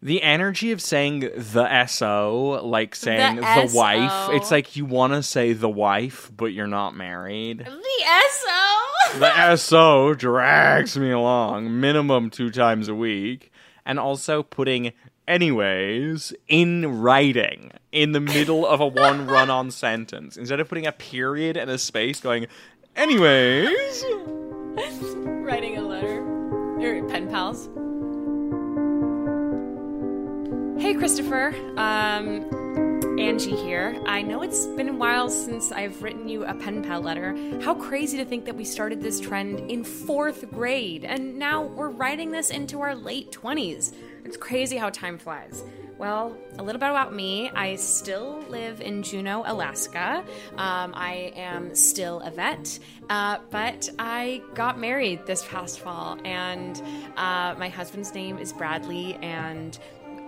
The energy of saying the SO, like saying the, The wife, it's like you want to say the wife, but you're not married. The SO. The SO drags me along minimum two times a week. And also putting anyways in writing in the middle of a one run on sentence. Instead of putting a period and a space going, anyways. Writing a letter. Or pen pals. Hey, Christopher. Um, Angie here. I know it's been a while since I've written you a pen pal letter. How crazy to think that we started this trend in fourth grade, and now we're writing this into our late 20s. It's crazy how time flies. Well, a little bit about me. I still live in Juneau, Alaska. Um, I am still a vet, uh, but I got married this past fall, and uh, my husband's name is Bradley, and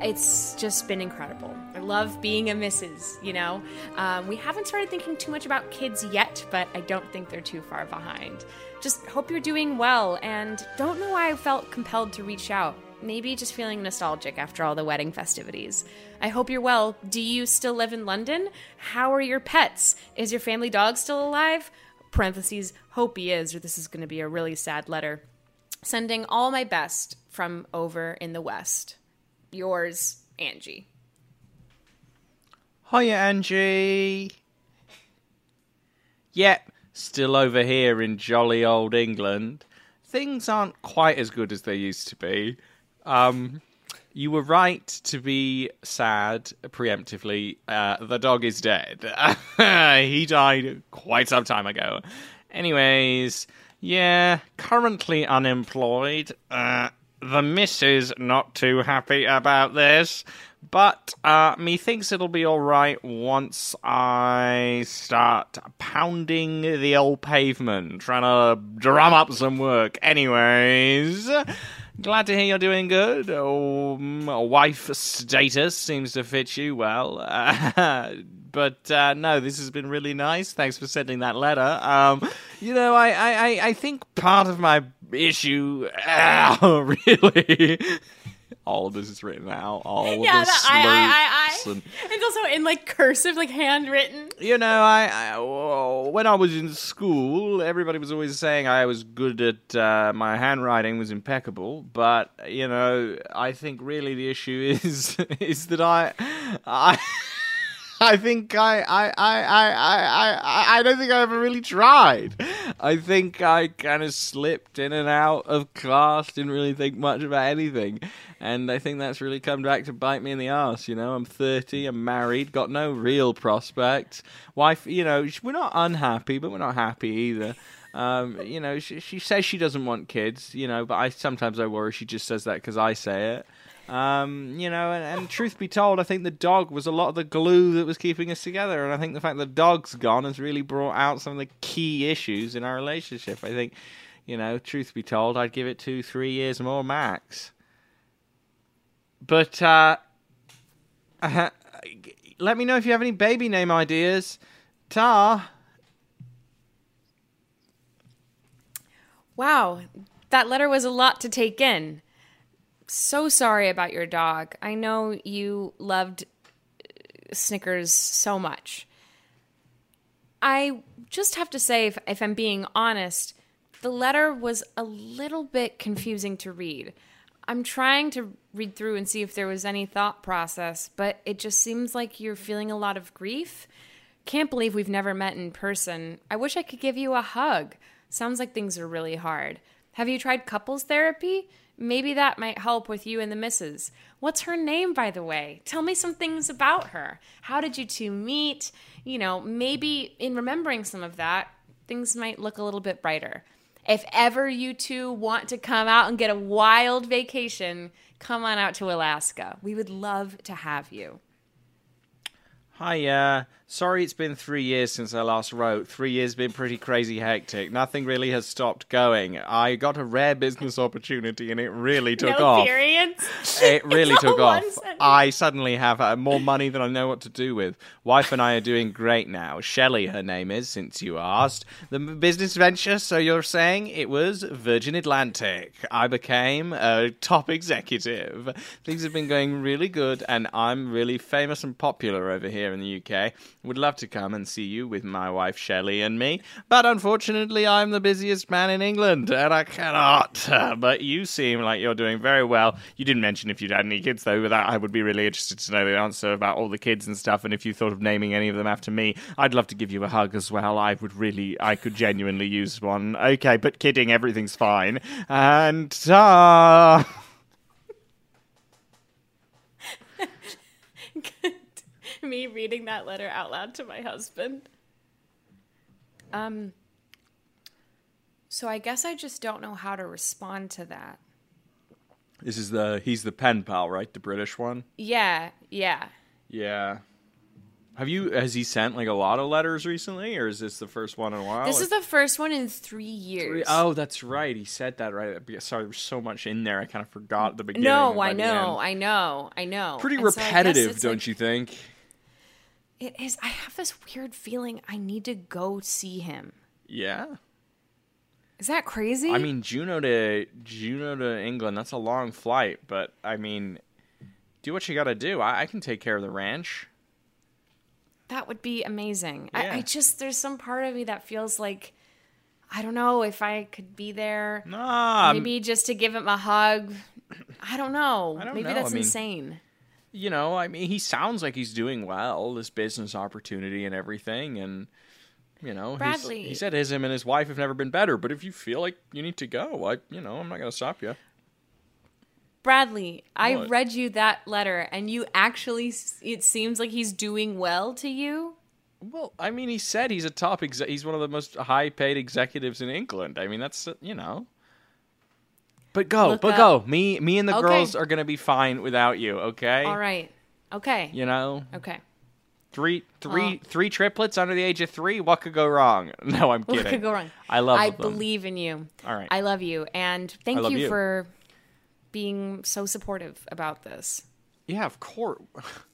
it's just been incredible. I love being a Mrs., you know? Um, we haven't started thinking too much about kids yet, but I don't think they're too far behind. Just hope you're doing well, and don't know why I felt compelled to reach out. Maybe just feeling nostalgic after all the wedding festivities. I hope you're well. Do you still live in London? How are your pets? Is your family dog still alive? Parentheses, hope he is, or this is going to be a really sad letter. Sending all my best from over in the West. Yours, Angie. Hiya, Angie. Yep, still over here in jolly old England. Things aren't quite as good as they used to be. Um, you were right to be sad preemptively. Uh, the dog is dead. he died quite some time ago. Anyways, yeah, currently unemployed. Uh, the missus not too happy about this. But uh, methinks it'll be all right once I start pounding the old pavement, trying to drum up some work. Anyways, glad to hear you're doing good. Um, wife status seems to fit you well. but uh, no, this has been really nice. Thanks for sending that letter. Um, you know, I, I, I think part of my issue, really. All of this is written out. All of Yeah, the that- I- I- I- and It's also in like cursive, like handwritten. you know, I, I oh, when I was in school, everybody was always saying I was good at uh, my handwriting was impeccable. But you know, I think really the issue is is that I I. I think I, I, I, I, I, I, don't think I ever really tried. I think I kind of slipped in and out of class, didn't really think much about anything. And I think that's really come back to bite me in the ass. You know, I'm 30, I'm married, got no real prospects. Wife, you know, we're not unhappy, but we're not happy either. Um, you know, she, she says she doesn't want kids, you know, but I sometimes I worry she just says that because I say it. Um, you know, and, and truth be told, I think the dog was a lot of the glue that was keeping us together, and I think the fact that the dog's gone has really brought out some of the key issues in our relationship. I think, you know, truth be told, I'd give it two, three years more max. But uh, let me know if you have any baby name ideas. Ta. Wow, that letter was a lot to take in. So sorry about your dog. I know you loved uh, Snickers so much. I just have to say, if, if I'm being honest, the letter was a little bit confusing to read. I'm trying to read through and see if there was any thought process, but it just seems like you're feeling a lot of grief. Can't believe we've never met in person. I wish I could give you a hug. Sounds like things are really hard. Have you tried couples therapy? Maybe that might help with you and the missus. What's her name, by the way? Tell me some things about her. How did you two meet? You know, maybe in remembering some of that, things might look a little bit brighter. If ever you two want to come out and get a wild vacation, come on out to Alaska. We would love to have you. Hi, uh, sorry it's been three years since I last wrote. Three years been pretty crazy hectic. Nothing really has stopped going. I got a rare business opportunity and it really took no off. experience. It really took off. I suddenly have uh, more money than I know what to do with. Wife and I are doing great now. Shelley, her name is, since you asked. The business venture, so you're saying it was Virgin Atlantic. I became a top executive. Things have been going really good, and I'm really famous and popular over here in the UK. Would love to come and see you with my wife Shelley and me, but unfortunately, I'm the busiest man in England, and I cannot. But you seem like you're doing very well. You didn't mention if you'd had any kids, though. That I would be really interested to know the answer about all the kids and stuff, and if you thought of naming any of them after me. I'd love to give you a hug as well. I would really, I could genuinely use one. Okay, but kidding, everything's fine. And uh, me reading that letter out loud to my husband. Um so I guess I just don't know how to respond to that. This is the he's the pen pal, right? The British one. Yeah, yeah. Yeah. Have you has he sent like a lot of letters recently, or is this the first one in a while? This is the first one in three years. Oh, that's right. He said that right. Sorry, there's so much in there. I kind of forgot the beginning. no, by I know. I know, I know. Pretty And so I repetitive, it's don't like- you think? It is. I have this weird feeling I need to go see him. Yeah. Is that crazy? I mean, Juneau to Juneau to England. That's a long flight, but I mean, do what you got to do. I, I can take care of the ranch. that would be amazing. Yeah. I, I just there's some part of me that feels like I don't know if I could be there. Nah, Maybe just to give him a hug. I don't know. I don't Maybe know. that's I mean- insane. You know, I mean, he sounds like he's doing well, this business opportunity and everything, and you know, Bradley. he said his him and his wife have never been better. But if you feel like you need to go, I, you know, I'm not gonna stop you. Bradley, I read you that letter and you actually it seems like he's doing well to you. Well, I mean, he said he's a top exec. He's one of the most high-paid executives in England. I mean, that's you know. But go, Look but up- go. Me, me, and the Okay. girls are gonna be fine without you. Okay. All right. Okay. You know, Okay. three, three, oh. three triplets under the age of three. What could go wrong? No, I'm kidding. What could go wrong? I love I them. believe in you. All right. I love you and thank you, you. for being so supportive about this. Yeah, of course.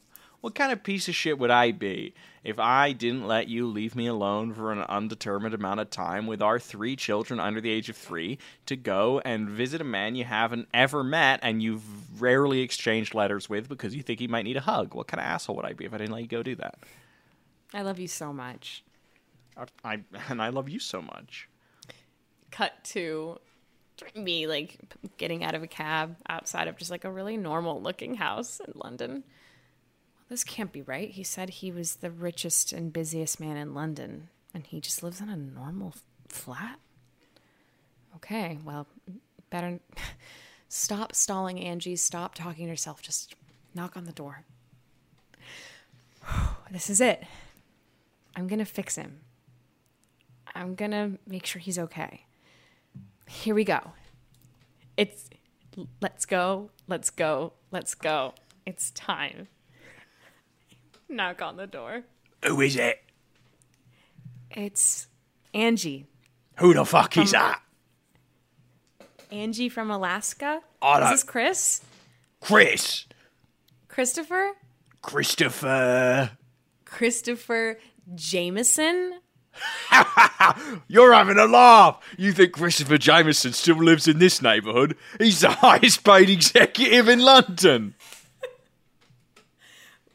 What kind of piece of shit would I be if I didn't let you leave me alone for an undetermined amount of time with our three children under the age of three to go and visit a man you haven't ever met and you've rarely exchanged letters with because you think he might need a hug? What kind of asshole would I be if I didn't let you go do that? I love you so much. I, I and I love you so much. Cut to me like getting out of a cab outside of just like a really normal looking house in London. This can't be right. He said he was the richest and busiest man in London and he just lives in a normal flat. Okay, well, better stop stalling Angie, stop talking to yourself, just knock on the door. This is it. I'm going to fix him. I'm going to make sure he's okay. Here we go. It's let's go, let's go, let's go. It's time. Knock on the door. Who is it? It's Angie. Who the fuck is that? Angie from Alaska. I Is don't- this Chris? Chris. Christopher? Christopher. Christopher Jameson? You're having a laugh. You think Christopher Jameson still lives in this neighbourhood? He's the highest paid executive in London.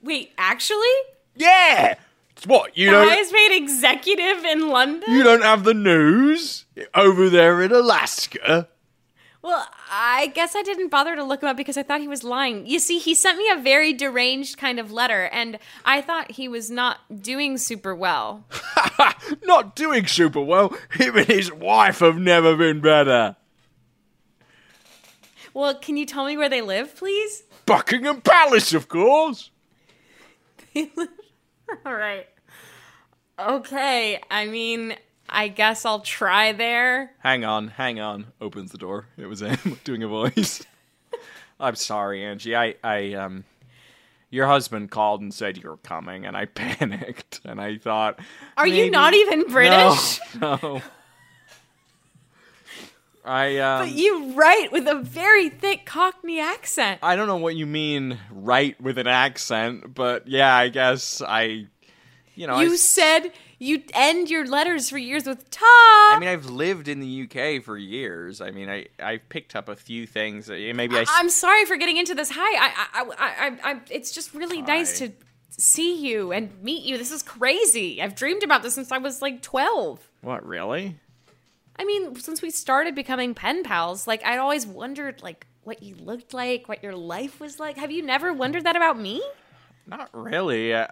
Wait, actually? Yeah. What you The don't? highest paid executive in London? You don't have the news over there in Alaska. Well, I guess I didn't bother to look him up because I thought he was lying. You see, he sent me a very deranged kind of letter, and I thought he was not doing super well. Not doing super well. Him and his wife have never been better. Well, can you tell me where they live, please? Buckingham Palace, of course. All right. Okay, I mean, I guess I'll try there. Hang on, hang on. Opens the door. It was him doing a voice. I'm sorry, Angie. I, I, um, your husband called and said you were coming, and I panicked, and I thought, Are you not even British? No, no. I, um, But you write with a very thick Cockney accent. I don't know what you mean, write with an accent, but yeah, I guess I, you know, you I, said you end your letters for years with ta. I mean, I've lived in the UK for years. I mean, I I picked up a few things. that- Maybe I'm sorry for getting into this. Hi, I, I, I, I, I it's just really nice to see you and meet you. This is crazy. I've dreamed about this since I was like 12. What really? I mean, since we started becoming pen pals, like I'd always wondered like what you looked like, what your life was like. Have you never wondered that about me? Not really. Uh,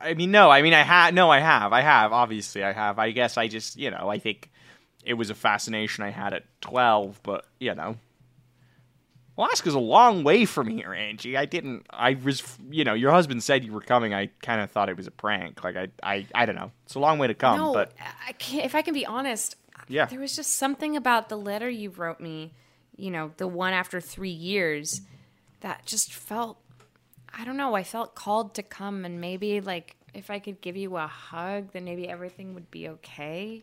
I mean, no. I mean, I have. No, I have. I have. Obviously, I have. I guess I just, you know, I think it was a fascination I had at twelve. But you know, Alaska's a long way from here, Angie. I didn't. I was, you know, your husband said you were coming. I kind of thought it was a prank. Like I, I, I don't know. It's a long way to come. no, But I can't, if I can be honest, Yeah. there was just something about the letter you wrote me you know, the one after three years, that just felt, I don't know, I felt called to come and maybe like if I could give you a hug, then maybe everything would be okay.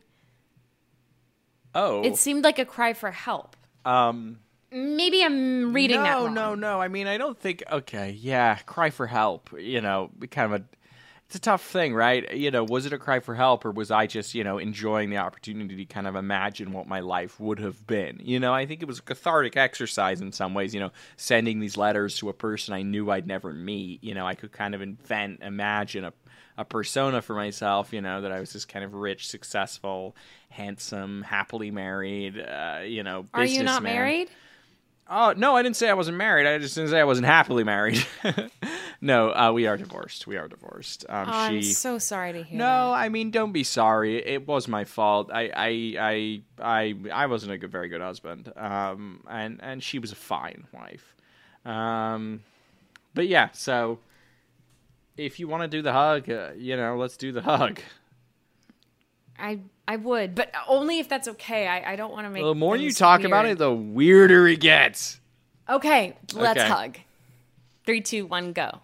Oh, It seemed like a cry for help. um, Maybe I'm reading no, that wrong. no, no. I mean, I don't think. Okay, yeah, cry for help. You know, kind of a. It's a tough thing, right? You know, was it a cry for help, or was I just, you know, enjoying the opportunity to kind of imagine what my life would have been? You know, I think it was a cathartic exercise in some ways. You know, sending these letters to a person I knew I'd never meet. You know, I could kind of invent, imagine a a persona for myself. You know, that I was this kind of rich, successful, handsome, happily married. Uh, you know, Are you not married? Oh no, I didn't say I wasn't married. I just didn't say I wasn't happily married. no, uh, we are divorced. We are divorced. Um, Oh, I'm so sorry to hear no, that. I mean, don't be sorry. It was my fault. I, I, I, I, I wasn't a good, very good husband. Um, and and she was a fine wife. Um, but yeah. So, if you want to do the hug, uh, you know, let's do the hug. I I would, but only if that's okay. I, I don't want to make The more you things talk about it, the weirder it gets. Okay, let's Okay. hug. Three, two, one, go.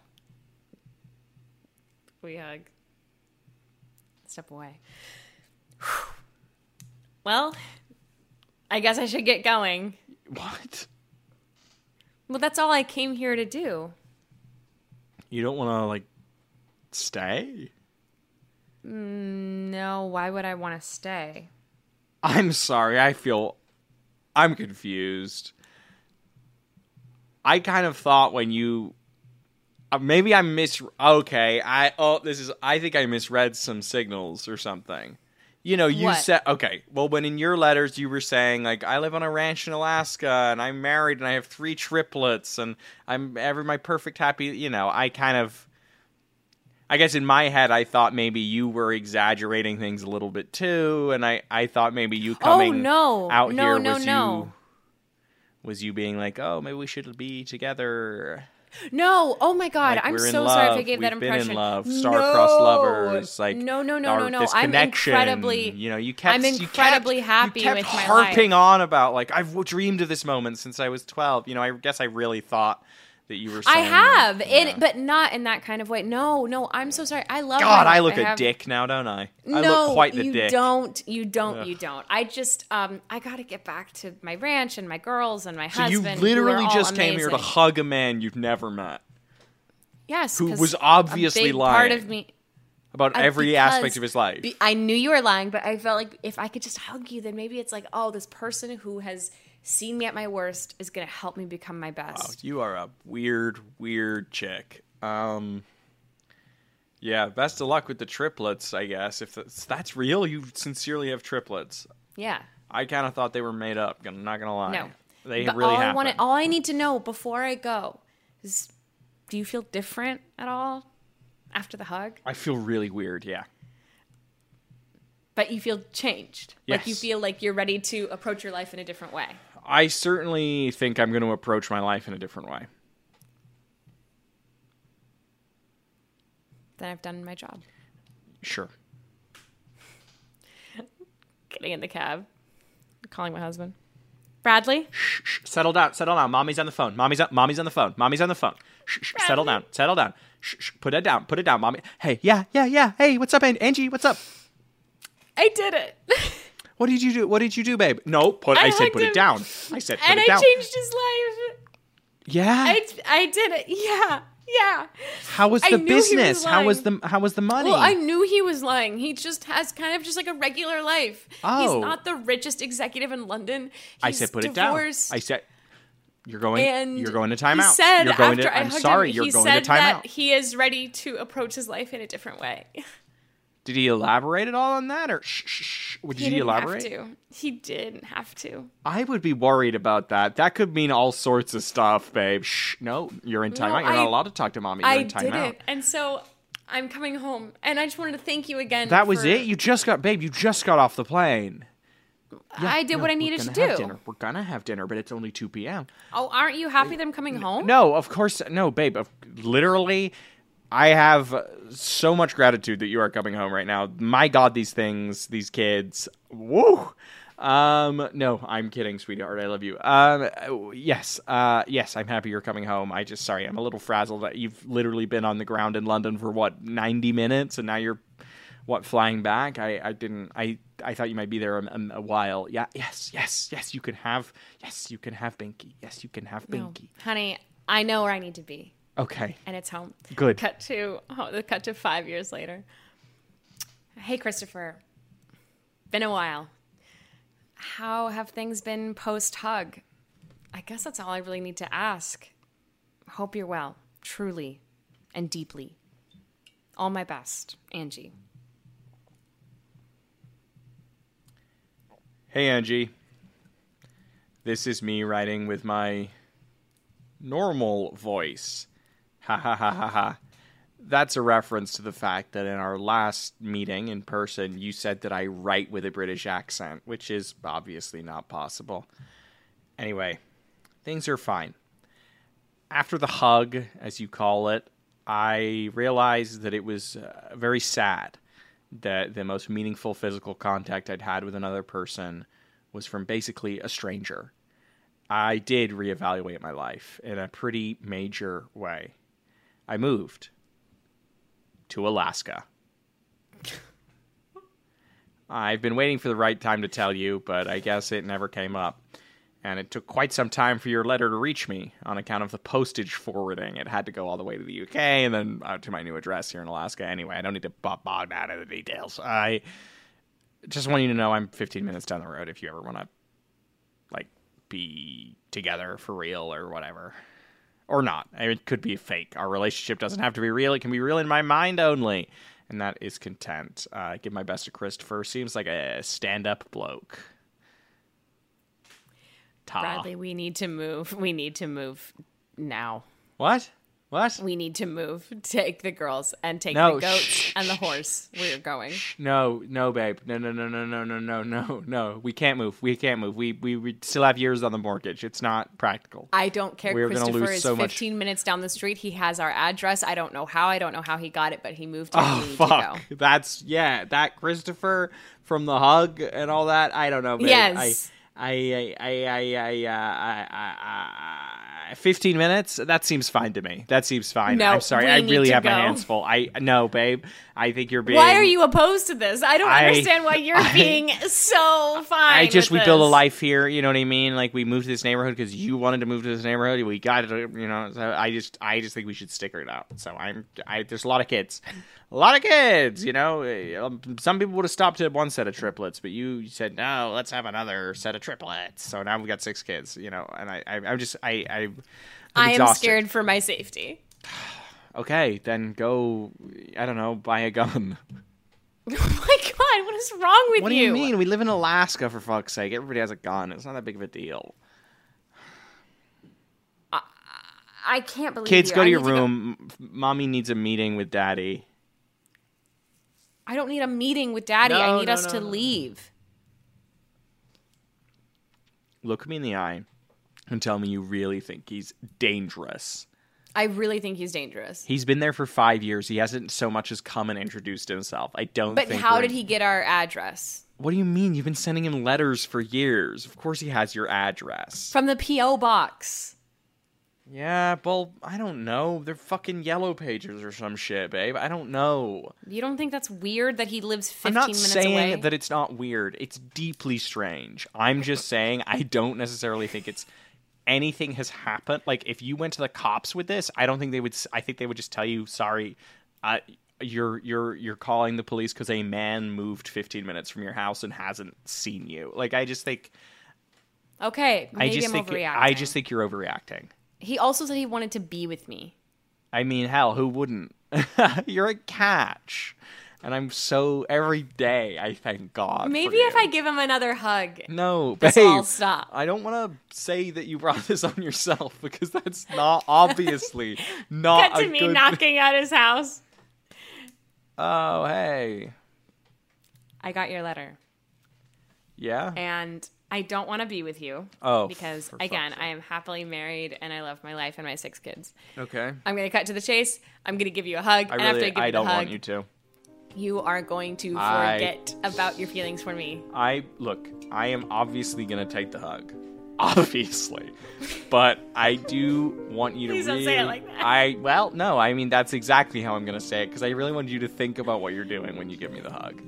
We hug. Step away. Well, I guess I should get going. What? Well, that's all I came here to do. You don't want to like stay? No, why would I want to stay? I'm sorry. I feel I'm confused. I kind of thought when you uh, maybe I mis okay, I oh this is I think I misread some signals or something. You know, you What? said okay. Well, when in your letters you were saying like I live on a ranch in Alaska and I'm married and I have three triplets and I'm ever my perfect happy. You know, I kind of I guess in my head, I thought maybe you were exaggerating things a little bit too, and I, I thought maybe you oh, coming Oh, no. out No, here no, was no. you was you being like, oh, maybe we should be together. No, oh my god, Like, I'm so sorry if I gave that we've been impression. in love, star-crossed no. lovers, like no, no, no, no, no. this I'm incredibly, you know, you kept I'm you kept- incredibly happy kept with my harping on about like I've dreamed of this moment since I was twelve. You know, I guess I really thought that you were. I have, yeah. in, but not in that kind of way. No, no, I'm so sorry. I love. God, I look a have- dick now, don't I? I look quite the you dick. don't. You don't. You don't. I just, um, I got to get back to my ranch and my girls and my So husband. you literally all just came here to hug a man you've never met Yes, who was obviously big Part lying. of me. about Uh, every because aspect of his life. I knew you were lying, but I felt like if I could just hug you, then maybe it's like, oh, this person who has seen me at my worst is going to help me become my Wow, best. you are a weird, weird chick. Um, yeah, best of luck with the triplets, I guess. If that's, that's real, you sincerely have triplets. Yeah. I kind of thought they were made up. I'm not gonna lie. No. they but really all I wanna- all I need to know before I go is, do you feel different at all after the hug? I feel really weird. Yeah. But you feel changed. Yes. Like you feel like you're ready to approach your life in a different way. I certainly think I'm going to approach my life in a different way. Then I've done my job. Sure. Getting in the cab, calling my husband. Bradley? Shh, shh, settle down, settle down. Mommy's on the phone. Mommy's on, mommy's on the phone. Mommy's on the phone. Shh, shh, settle down, settle down. Shh, shh, put it down, put it down, mommy. Hey, yeah, yeah, yeah. Hey, what's up, An- Angie? What's up? I did it. What did you do? What did you do, babe? No, put. I, I said put him. it down. I said put and it down. And I changed his life. yeah. I, I did it. Yeah. Yeah. how was the he was business? how was the how was the money? Well, I knew he was lying. He just has kind of just like a regular life. Oh. He's not the richest executive in London. He's I said put divorced. it down. I said you're going. and you're going to timeout. said you're going after to. I I'm sorry. him, you're going to timeout. that he is ready to approach his life in a different way. Did he elaborate at all on that, or shh, shh, shh. Did he, didn't elaborate? Have to. He didn't have to. I would be worried about that. That could mean all sorts of stuff, babe. Shh, no, you're in timeout. you're I- not allowed to talk to mommy. You're I in timeout. didn't, and so I'm coming home, and I just wanted to thank you again. That was for- it. You just got, babe. You just got off the plane. I did No, what I needed to do. Dinner. We're gonna have dinner, but it's only two p.m. Oh, aren't you happy that I'm coming home? No, of course, no, babe. Literally, I have so much gratitude that you are coming home right now. My God, these things, these kids, woo. Um, no, I'm kidding, sweetheart. I love you. Um, yes, uh, yes, I'm happy you're coming home. I just, sorry, I'm a little frazzled. that You've literally been on the ground in London for what, 90 minutes, and now you're, what, flying back? I, I didn't, I, I thought you might be there a, a- a while. Yeah, yes, yes, yes, you can have, yes, you can have Binky. Yes, you can have No. Binky. Honey, I know where I need to be, Okay, and it's home. good. Cut to oh, the cut to five years later. Hey, Christopher. Been a while. How have things been post hug? I guess that's all I really need to ask. Hope you're well, truly and deeply. All my best, Angie. Hey, Angie. This is me writing with my normal voice. Ha ha ha ha ha. That's a reference to the fact that in our last meeting in person, you said that I write with a British accent, which is obviously not possible. Anyway, things are fine. After the hug, as you call it, I realized that it was uh, very sad that the most meaningful physical contact I'd had with another person was from basically a stranger. I did reevaluate my life in a pretty major way. I moved to Alaska. I've been waiting for the right time to tell you, but I guess it never came up. And it took quite some time for your letter to reach me on account of the postage forwarding. It had to go all the way to the UK and then out to my new address here in Alaska. Anyway, I don't need to bog bog down in the details. I just want you to know I'm 15 minutes down the road if you ever want to, like, be together for real or whatever. Or not. It could be fake. Our relationship doesn't have to be real. It can be real in my mind only. And that is content. Uh, give my best to Christopher. Seems like a stand up bloke. Ta. Bradley, we need to move. We need to move now. What? What? We need to move. Take the girls and take No, the goats shh, and the horse. We're going. No, no, babe. No, no, no, no, no, no, no, no, no. We can't move. We can't move. We, we we still have years on the mortgage. It's not practical. I don't care. We're Christopher lose is so much- 15 minutes down the street. He has our address. I don't know how. I don't know how he got it, but he moved. Oh fuck! to go. That's yeah. That Christopher from the hug and all that. I don't know. Babe. Yes. I I I I I, uh, I, I, I fifteen minutes. That seems fine to me. That seems fine. No, I'm sorry. I really have my hands full. I no, babe. I think you're being. Why are you opposed to this? I don't I- understand why you're I- being so fine. I just we with build a life here. You know what I mean? Like we moved to this neighborhood because you wanted to move to this neighborhood. We got it. You know. So I just I just think we should stick it out. So I'm I there's a lot of kids, a lot of kids. You know, Um, some people would have stopped at one set of triplets, but you said no. Let's have another set of triplets. So now we've got six kids. You know, and I, I I'm just I I. I'm I am scared for my safety. Okay, then go. I don't know. Buy a gun. Oh my god, what is wrong with you? What do you? you mean? We live in Alaska for fuck's sake. Everybody has a gun. It's not that big of a deal. I can't believe Kids, you. go I to your room. M Mommy needs a meeting with Daddy. I don't need a meeting with Daddy. I need no, us no, to no. leave. Look me in the eye and tell me you really think he's dangerous. I really think he's dangerous. He's been there for five years. He hasn't so much as come and introduced himself. I don't. But how did he get our address? What do you mean? You've been sending him letters for years. Of course, he has your address. From the P.O. box. Yeah, well, I don't know. They're fucking yellow pages or some shit, babe. I don't know. You don't think that's weird that he lives 15 I'm not minutes saying away? that it's not weird. It's deeply strange. I'm just saying I don't necessarily think it's anything has happened. Like if you went to the cops with this, I don't think they would. I think they would just tell you, "Sorry, uh, you're you're you're calling the police because a man moved 15 minutes from your house and hasn't seen you." Like I just think okay, I just I'm think overreacting. I just think you're overreacting. He also said he wanted to be with me. I mean, hell, who wouldn't? you're a catch. And I'm so every day I thank God. Maybe if. I give him another hug. No, babe. will stop. I don't want to say that you brought this on yourself because that's not obviously not Cut to me knocking at his house. Oh, hey, I got your letter. yeah. And I don't want to be with you. Oh, Because, again, I am happily married and I love my life and my six kids. Okay. I'm going to cut to the chase. I'm going to give you a hug. I and after I really, give I you don't hug, want you to. You are going to I- forget about your feelings for me. I look, I am obviously gonna take the hug. Obviously. But I do want you to Please don't really say it like that. I well, no, I mean that's exactly how I'm gonna say it, because I really want you to think about what you're doing when you give me the hug.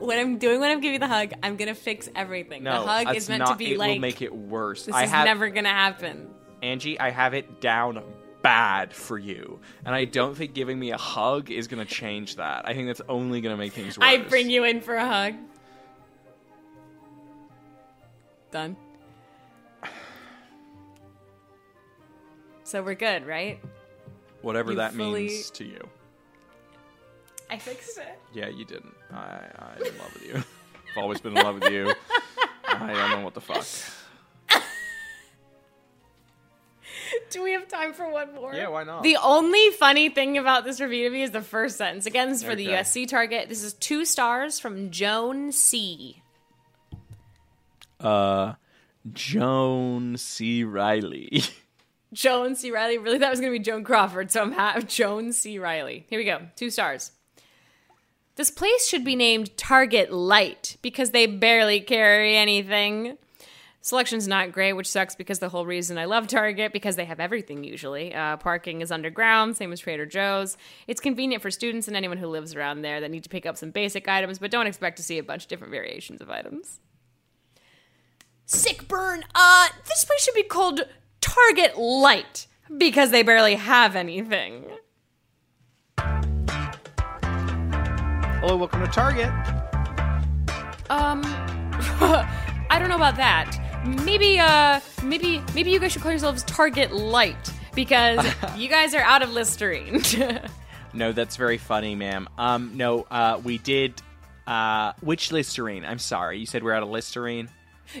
What I'm doing when I'm giving you the hug, I'm gonna fix everything. No, the hug is meant not, to be it like will make it worse. this I is have never gonna happen. Angie, I have it down bad for you. And I don't think giving me a hug is gonna change that. I think that's only gonna make things worse. I bring you in for a hug. Done. So we're good, right? whatever you that fully- means to you. I fixed it. Yeah, you didn't. I, I'm in love with you. I've always been in love with you. I don't know what the fuck. Do we have time for one more? Yeah, why not? The only funny thing about this review to me is the first sentence. Again, this is for the Okay. USC target. This is two stars from Joan C. Uh, Joan C. Riley. Joan C. Riley. Really, that was going to be Joan Crawford, so I'm ha- Joan C. Riley. Here we go. Two stars. This place should be named Target Light because they barely carry anything. Selection's not great, which sucks because the whole reason I love Target because they have everything usually. Uh, parking is underground, same as Trader Joe's. It's convenient for students and anyone who lives around there that need to pick up some basic items, but don't expect to see a bunch of different variations of items. Sick burn. Uh, this place should be called Target Light because they barely have anything. Hello, welcome to Target. Um, I don't know about that. Maybe, uh, maybe, maybe you guys should call yourselves Target Light because you guys are out of Listerine. No, that's very funny, ma'am. Um, no, uh, we did. Uh, which Listerine? I'm sorry, you said we're out of Listerine.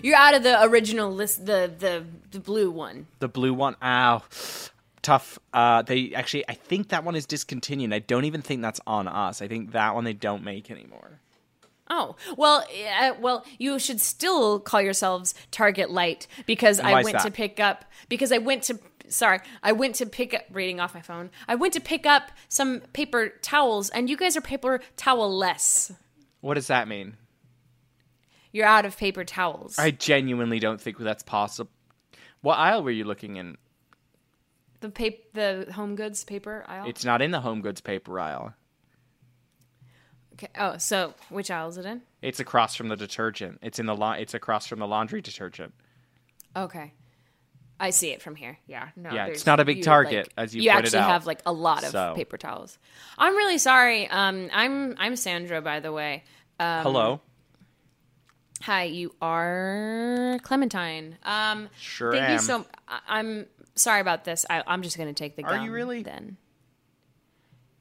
You're out of the original list, the the the blue one. The blue one. Ow, tough. Uh, they actually, I think that one is discontinued. I don't even think that's on us. I think that one they don't make anymore. Oh well, uh, well, you should still call yourselves Target Light because I went to pick up because I went to sorry I went to pick up reading off my phone. I went to pick up some paper towels, and you guys are paper towel less. What does that mean? You're out of paper towels. I genuinely don't think that's possible. What aisle were you looking in? The paper, the home goods paper aisle. It's not in the home goods paper aisle. okay. Oh, so which aisle is it in? It's across from the detergent. It's in the la- It's across from the laundry detergent. Okay. I see it from here. Yeah. No. Yeah, it's not a big you, Target, like- as you You actually out. have like a lot of So- paper towels. I'm really sorry. Um, I'm I'm Sandra, by the way. Um, Hello. Hi, you are Clementine. Um, Sure thank you so. I- I'm sorry about this. I, I'm just gonna take the. Gun. Are you really? Then.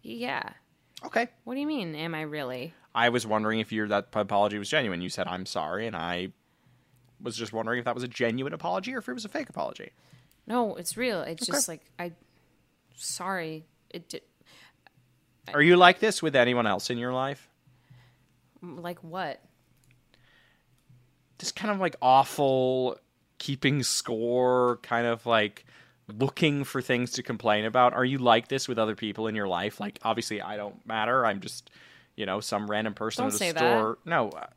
Yeah. Okay. What do you mean? Am I really? I was wondering if your that apology was genuine. You said I'm sorry, and I was just wondering if that was a genuine apology or if it was a fake apology. No, it's real. It's just like I. Sorry. It did. Are you like this with anyone else in your life? Like what? Just kind of like awful keeping score, kind of like looking for things to complain about. Are you like this with other people in your life? Like obviously I don't matter. I'm just, you know, some random person Don't at a say that. store. No. uh,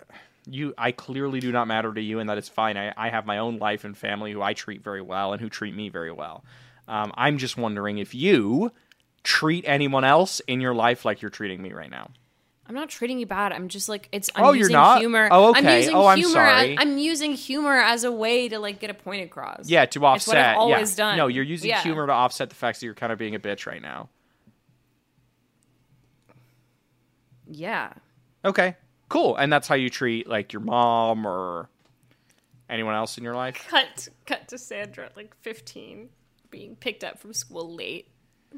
You I clearly do not matter to you and that is fine. I, I have my own life and family who I treat very well and who treat me very well. Um, I'm just wondering if you treat anyone else in your life like you're treating me right now. I'm not treating you bad. I'm just like it's. I'm Oh, you're using not? humor. Oh, I'm okay. using Oh, I'm humor sorry. As, I'm using humor as a way to like get a point across. Yeah, to offset. It's what I've always yeah. done. No, you're using Yeah. humor to offset the fact that you're kind of being a bitch right now. Yeah. Okay, cool. And that's how you treat like your mom or anyone else in your life. Cut. Cut to Sandra, at, like 15, being picked up from school late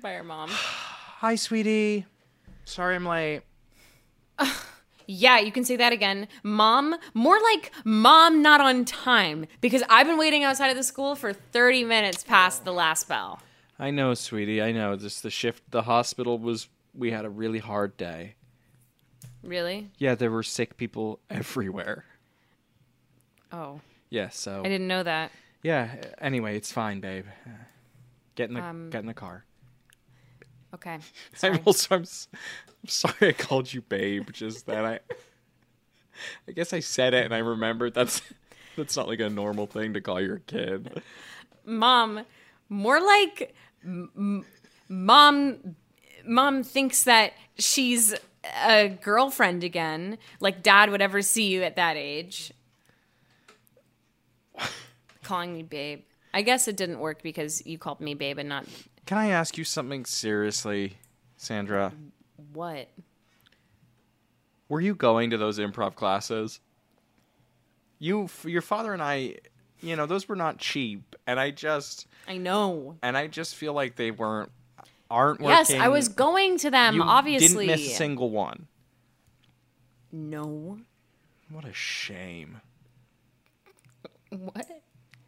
by her mom. Hi, sweetie. Sorry I'm late. Yeah, you can say that again. Mom, more like mom not on time because I've been waiting outside of the school for 30 minutes past the last bell. I know, sweetie. I know. Just the shift. The hospital was. We had a really hard day. Really? Yeah, there were sick people everywhere. Oh, Yeah. So. I didn't know that. Yeah. Anyway, it's fine, babe. Get in the Um, get in the car. Okay. I'm Sorry. also I'm, I'm sorry I called you babe. Just that I I guess I said it and I remembered that's that's not like a normal thing to call your kid. mom more like m- mom mom thinks that she's a girlfriend again like dad would ever see you at that age calling me babe i guess it didn't work because you called me babe and not Can I ask you something seriously, Sandra? what Were you going to those improv classes? You, your father and I, you know, those were not cheap, and I just, i know and I just feel like they weren't, aren't working. yes i was going to them You obviously didn't miss a single one. no What a shame. what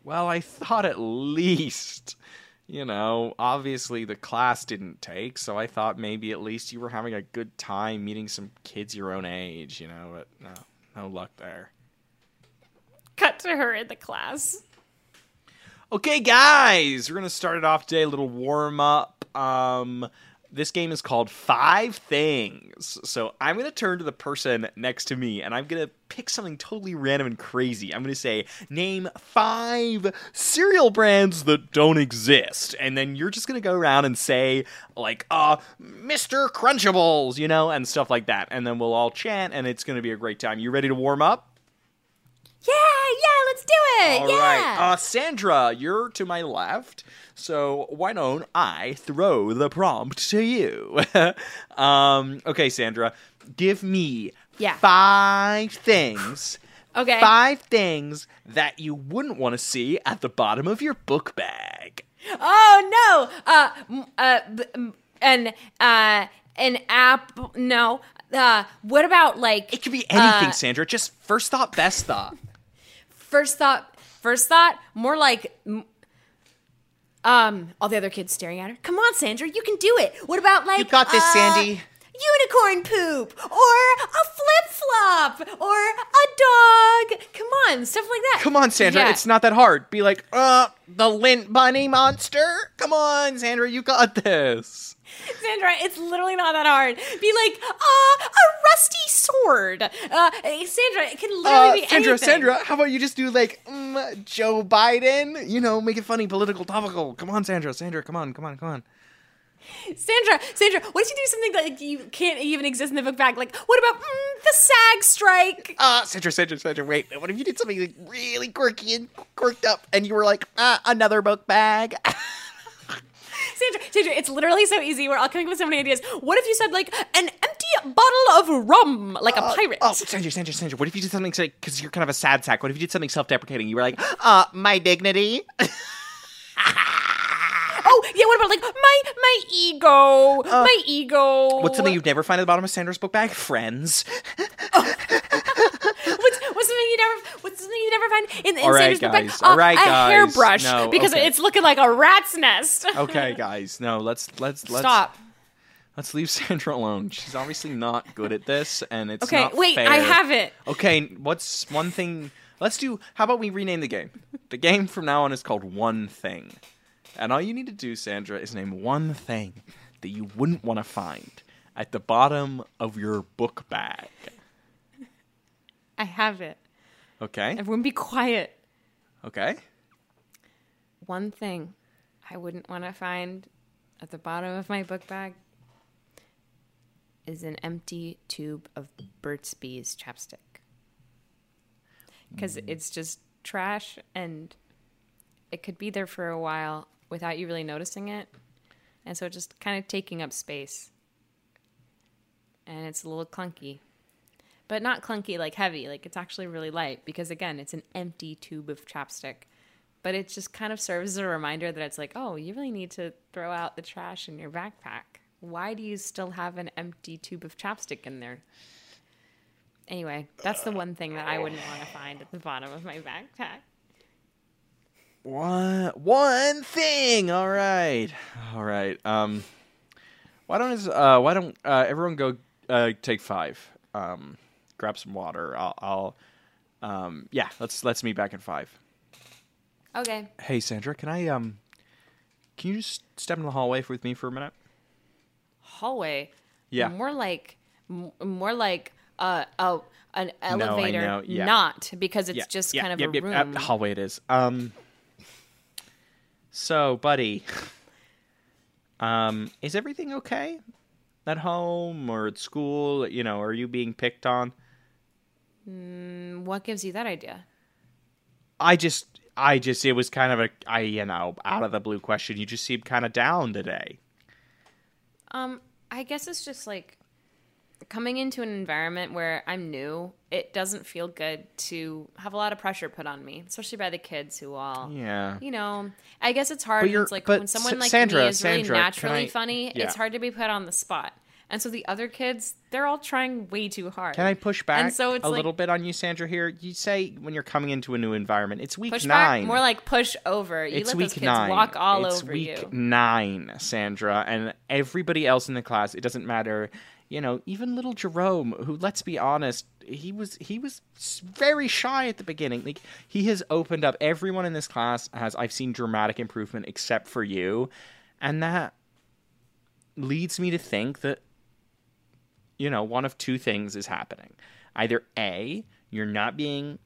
Well, I thought at least, you know, obviously the class didn't take, so I thought maybe at least you were having a good time meeting some kids your own age, you know, but no, no luck there. cut to her in the class Okay, guys, we're gonna start it off today. A little warm up. Um, this game is called Five Things. So I'm gonna turn to the person next to me, and I'm gonna pick something totally random and crazy. I'm gonna say, name five cereal brands that don't exist, and then you're just gonna go around and say, like, uh, Mr. Crunchables, you know, and stuff like that, and then we'll all chant, and it's gonna be a great time. You ready to warm up? Yeah, yeah, let's do it. All yeah. right, uh, Sandra, you're to my left, so why don't I throw the prompt to you? um, okay, Sandra, give me Yeah. five things. Okay. Five things that you wouldn't want to see at the bottom of your book bag. Oh no! Uh, m- uh, b- m- an uh, an app? No. Uh, what about like It could be anything, Uh, Sandra. Just first thought, best thought. First thought? First thought, more like. Um, all the other kids staring at her. Come on, Sandra, you can do it. What about like You got this, uh, Sandy. Unicorn poop, or a flip flop, or a dog. Come on, stuff like that. Come on, Sandra. Yeah. It's not that hard. Be like, uh, the lint bunny monster. Come on, Sandra. You got this. Sandra, it's literally not that hard. Be like, uh, a rusty sword. Uh, Sandra, it can literally Uh, be Sandra, anything. Sandra, how about you just do like mm, Joe Biden? You know, make it funny, political, topical. Come on, Sandra, Sandra, come on, come on, come on. Sandra, Sandra, what if you do something that like, you can't even exist in the book bag? Like, what about mm, the SAG strike? Uh, Sandra, Sandra, Sandra, wait. What if you did something like really quirky and quirked up, and you were like, uh, another book bag? Sandra, Sandra, it's literally so easy. We're all coming up with so many ideas. What if you said like an empty bottle of rum, like a pirate? oh, Sandra, Sandra, Sandra. What if you did something like, because you're kind of a sad sack? What if you did something self-deprecating? You were like, uh, my dignity. Oh, yeah. What about like my my ego, uh, my ego? What's something you'd never find at the bottom of Sandra's book bag? Friends. Oh. What's, what's something you never? What's something you never find in, in All right, Sandra's book bag? guys. All right, uh, a guys. hairbrush No, because okay. it's looking like a rat's nest. Okay, guys. No, let's let's let's Stop. Let's leave Sandra alone. She's obviously not good at this, and it's Okay, wait. fair. I have it. Okay, what's one thing? Let's do. How about we rename the game? The game from now on is called One Thing, and all you need to do, Sandra, is name one thing that you wouldn't want to find at the bottom of your book bag. I have it. Okay. Everyone, be quiet. Okay. One thing I wouldn't want to find at the bottom of my book bag is an empty tube of Burt's Bees chapstick. Because mm. it's just trash and it could be there for a while without you really noticing it. And so it's just kind of taking up space. And it's a little clunky. But not clunky like heavy, like it's actually really light because again, it's an empty tube of chapstick. But it just kind of serves as a reminder that it's like, oh, you really need to throw out the trash in your backpack. Why do you still have an empty tube of chapstick in there? Anyway, that's the one thing that I wouldn't want to find at the bottom of my backpack. One one thing. All right. All right. Um, why don't is uh why don't uh everyone go uh take five. Um, grab some water. I'll. I'll um, yeah. Let's let's meet back at five. Okay. Hey Sandra, can I um, can you just step in the hallway with me for a minute? hallway. Yeah. More like m- more like uh oh an elevator, know, yeah. not because it's Yeah, just yeah, kind of a room. uh, hallway it is. Um. So, buddy, um, is everything okay at home or at school? You know, are you being picked on? Mm, what gives you that idea? I just, I just, it was kind of a, I, you know, out of the blue question. You just seemed kind of down today. Um, I guess it's just like coming into an environment where I'm new. It doesn't feel good to have a lot of pressure put on me, especially by the kids who all, Yeah. you know. I guess it's hard. It's like when someone S- like Sandra, me is really Sandra, can naturally I- funny. yeah. It's hard to be put on the spot. And so the other kids, they're all trying way too hard. Can I push back And so it's a like, little bit on you, Sandra? Here, you say when you're coming into a new environment, it's week nine. back, more like push over. You it's let week those kids nine. walk all it's over week you. nine, Sandra, and everybody else in the class. It doesn't matter. You know, even little Jerome, who, let's be honest, he was he was very shy at the beginning. Like he has opened up. Everyone in this class has. I've seen dramatic improvement, except for you, and that leads me to think that you know one of two things is happening. Either a, you're not being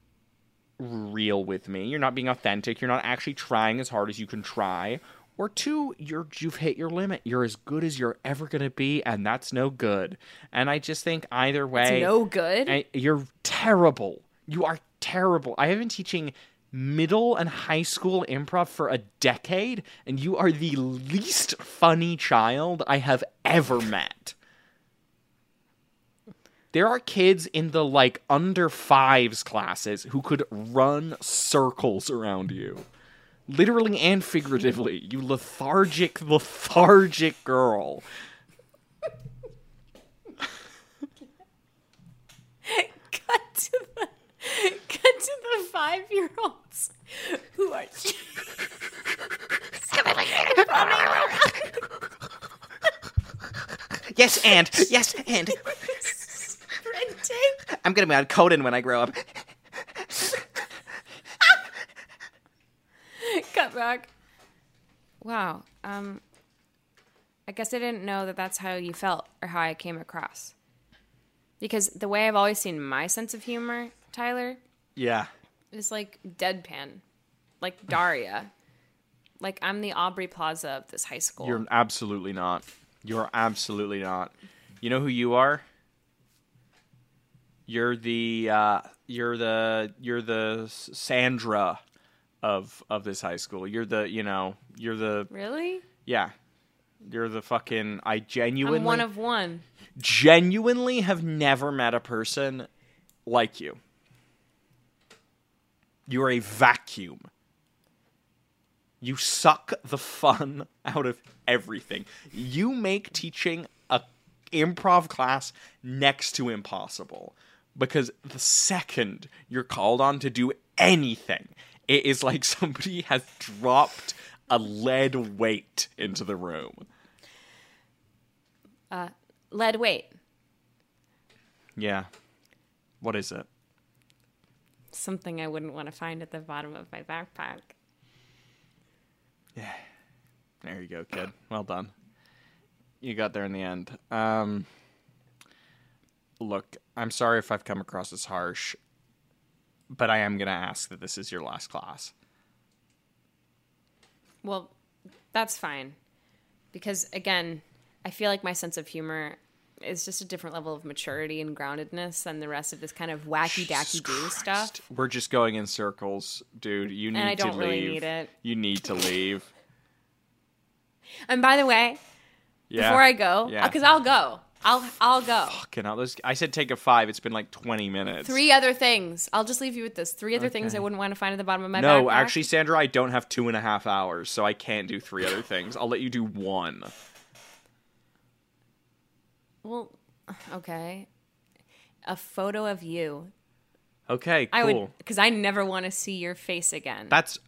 real with me. You're not being authentic. You're not actually trying as hard as you can try. Or two, you're you've hit your limit. You're as good as you're ever gonna be, and that's no good. And I just think either way, no good? I- you're terrible. You are terrible. I have been teaching middle and high school improv for a decade, and you are the least funny child I have ever met. There are kids in the like under fives classes who could run circles around you. Literally and figuratively. You lethargic, lethargic girl. cut to the cut to the five year olds who are Yes, and yes, and sprinting. I'm gonna be on Conan when I grow up. Back. Wow. Um, I guess I didn't know that that's how you felt or how I came across. Because the way I've always seen my sense of humor, Tyler, Yeah. is like deadpan, like Daria. like I'm the Aubrey Plaza of this high school. You're absolutely not. You're absolutely not. You know who you are? You're the uh, you're the you're the S- Sandra of of this high school. You're the you know you're the really? yeah. You're the fucking. I genuinely I'm one of one. genuinely have never met a person like you. You are a vacuum. You suck the fun out of everything. You make teaching a improv class next to impossible because the second you're called on to do anything, it is like somebody has dropped a lead weight into the room. Uh, Lead weight. Yeah. What is it? Something I wouldn't want to find at the bottom of my backpack. Yeah. There you go, kid. Well done. You got there in the end. Um, look, I'm sorry if I've come across as harsh, but I am going to ask that this is your last class. Well, that's fine. Because again, I feel like my sense of humor is just a different level of maturity and groundedness than the rest of this kind of wacky dacky do stuff. We're just going in circles, dude. You need I to don't leave. really need it. You need to leave. And by the way, Yeah. before I go, Yeah. Uh, because I'll go. I'll I'll go. Fucking hell, those- I said take a five. It's been like 20 minutes. Three other things. I'll just leave you with this. Three other things I wouldn't want to find at the bottom of my No, backpack. actually, Sandra, I don't have two and a half hours, so I can't do three other things. I'll let you do one. Well, okay. A photo of you. Okay, cool. I would because I never want to see your face again. That's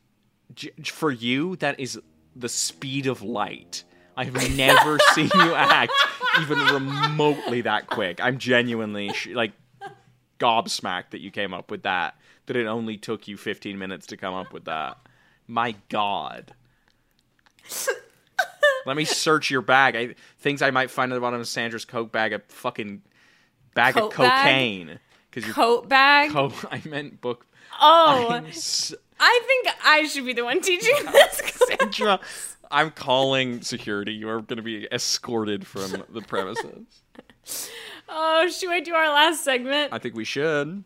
for you. That is the speed of light. I have never seen you act even remotely that quick. I'm genuinely sh- like gobsmacked that you came up with that. That it only took you 15 minutes to come up with that. My God. Let me search your bag. I, things I might find at the bottom of Sandra's coke bag. A fucking bag Coat of cocaine. Because your Coat bag. co- I meant book. oh, I think I should be the one teaching this. Sandra, I'm calling security. You are going to be escorted from the premises. oh, should we do our last segment? I think we should.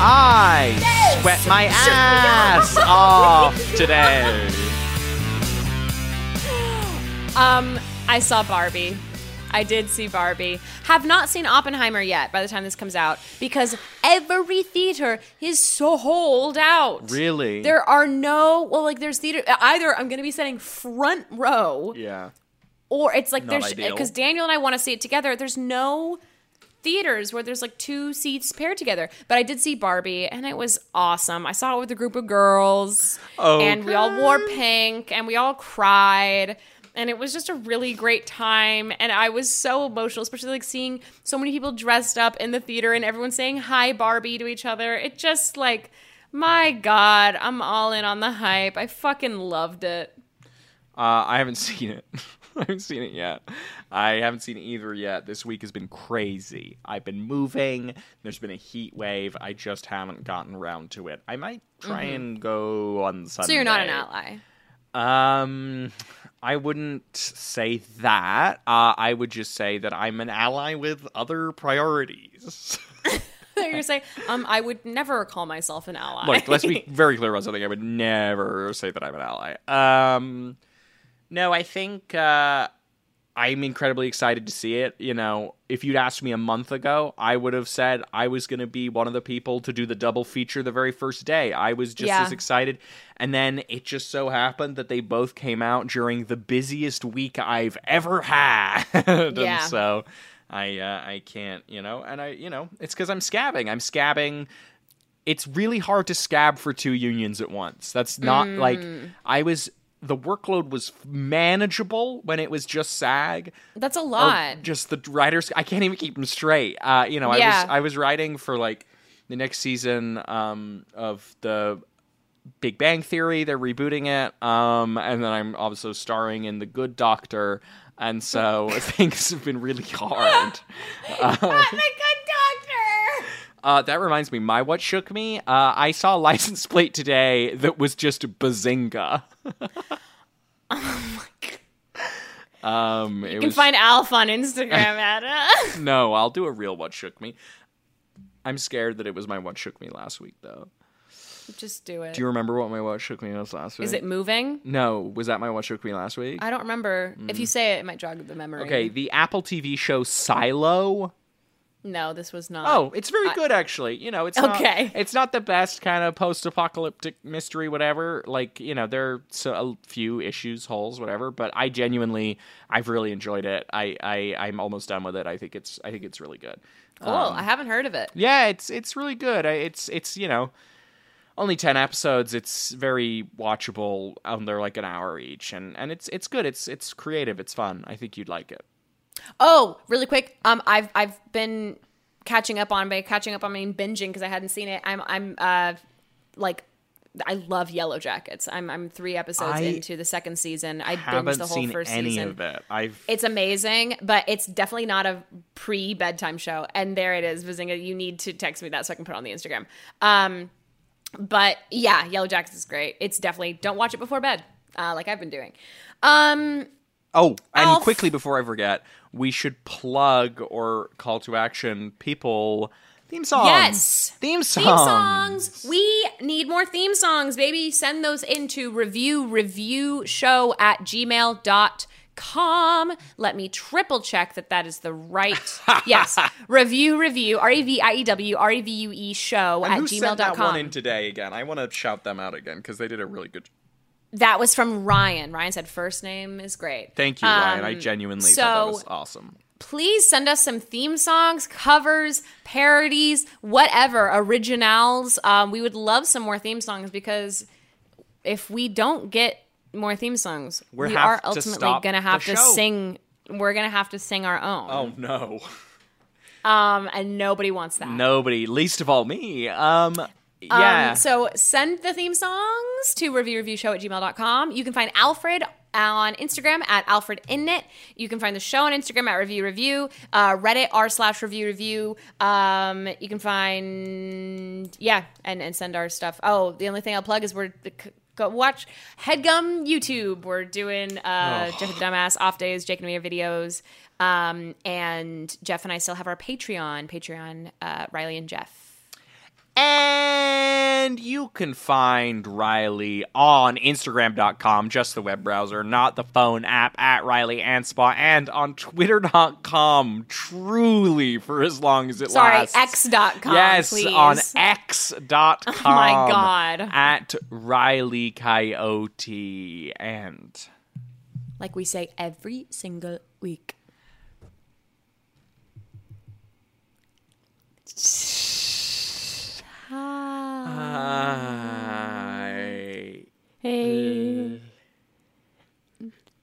I sweat my ass off today. Um, I saw Barbie. I did see Barbie. Have not seen Oppenheimer yet by the time this comes out because every theater is sold out. Really? There are no, well, like there's theater, either I'm going to be sitting front row Yeah. or it's like Not there's, because Daniel and I want to see it together. There's no theaters where there's like two seats paired together. But I did see Barbie and it was awesome. I saw it with a group of girls oh, and we all wore pink and we all cried. And it was just a really great time. And I was so emotional, especially like seeing so many people dressed up in the theater and everyone saying hi Barbie to each other. It just like, my God, I'm all in on the hype. I fucking loved it. Uh, I haven't seen it. I haven't seen it yet. I haven't seen either yet. This week has been crazy. I've been moving. There's been a heat wave. I just haven't gotten around to it. I might try and go on Sunday. Mm-hmm. So you're not an ally. Um, I wouldn't say that. Uh, I would just say that I'm an ally with other priorities. You're saying, um, I would never call myself an ally. Look, let's be very clear about something. I would never say that I'm an ally. Um, no, I think uh, I'm incredibly excited to see it. You know, if you'd asked me a month ago, I would have said I was going to be one of the people to do the double feature the very first day. I was just Yeah. as excited. And then it just so happened that they both came out during the busiest week I've ever had. Yeah. And so I uh, I can't, you know, and I, you know, it's because I'm scabbing. I'm scabbing it's really hard to scab for two unions at once. That's not like I was the workload was manageable when it was just SAG. That's a lot. Just the writers I can't even keep them straight. Uh, you know, I was I was writing for like the next season um, of the Big Bang Theory. They're rebooting it, um, and then I'm also starring in The Good Doctor, and so things have been really hard. the good doctor. Uh, that reminds me, my what shook me. Uh, I saw a license plate today that was just Bazinga. Oh um, it You can was, find Alf on Instagram at no. I'll do a real what shook me. I'm scared that it was my what shook me last week, though. Just do it. Do you remember what my what shook me was last week? Is it moving? No, was that my what shook me last week? I don't remember. If you say it, it might jog the memory. Mm. Okay, the Apple TV show Silo. No, this was not. Oh, it's very good actually. You know, it's not, Okay. it's not the best kind of post-apocalyptic mystery, whatever. Like you know, there are so, a few issues, holes, whatever. But I genuinely, I've really enjoyed it. I, I, I'm almost done with it. I think it's, I think it's really good. cool. I um, haven't heard of it. Yeah, it's it's really good. It's it's you know only ten episodes. It's very watchable. and they're like an hour each, and and it's it's good. It's it's creative. It's fun. I think you'd like it. Oh, really quick. Um, I've I've been catching up on by catching up on I mean binging because I hadn't seen it. I'm I'm uh like I love Yellowjackets. I'm I'm three episodes I into the second season. I Haven't the whole seen first any season. of it. I've It's amazing, but it's definitely not a pre bedtime show. And there it is, Bazinga. You need to text me that so I can put it on the Instagram. Um, but yeah, Yellowjackets is great. It's definitely don't watch it before bed, uh, like I've been doing. Um, Oh, and Alf. quickly before I forget, we should plug or call to action people theme songs. Yes. theme songs. theme songs. We need more theme songs, baby. Send those into review revue show at gmail.com. Let me triple check that that is the right. yes. Review revue R E V I E W R E V U E show And at who sent that one in today again? I want to shout them out again because they did a really good. That was from Ryan. Ryan said first name is great. Thank you, Ryan. I Um, genuinely so- thought that was awesome. please send us some theme songs, covers, parodies, whatever, originals. Um, we would love some more theme songs because if we don't get more theme songs, We're we are ultimately gonna have to show. sing. We're gonna have to sing our own. Oh no, Um, and nobody wants that. nobody, least of all me. Um, Yeah. Um, so send the theme songs to reviewrevueshow at gmail.com. You can find Alfred on Instagram at Alfred Innit. You can find the show on Instagram at Review Revue, uh, Reddit r slash Review Revue. Um, you can find yeah, and and send our stuff. Oh, the only thing I'll plug is we're go watch Headgum YouTube. We're doing uh, Jeff the Dumbass off days, Jake and Amir videos. Um, and Jeff and I still have our Patreon, Patreon, uh, Reilly and Jeff. And you can find Reilly on Instagram.com, just the web browser, not the phone app at Reilly Anspaugh, and on Twitter.com, truly for as long as it lasts. Sorry, lasts. X.com. Yes, please. on X.com. Oh my God. At Riley Coyote. And like we say every single week. I. Hey.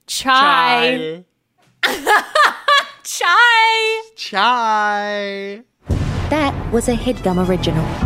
Chai. Chai. Chai. That was a headgum original.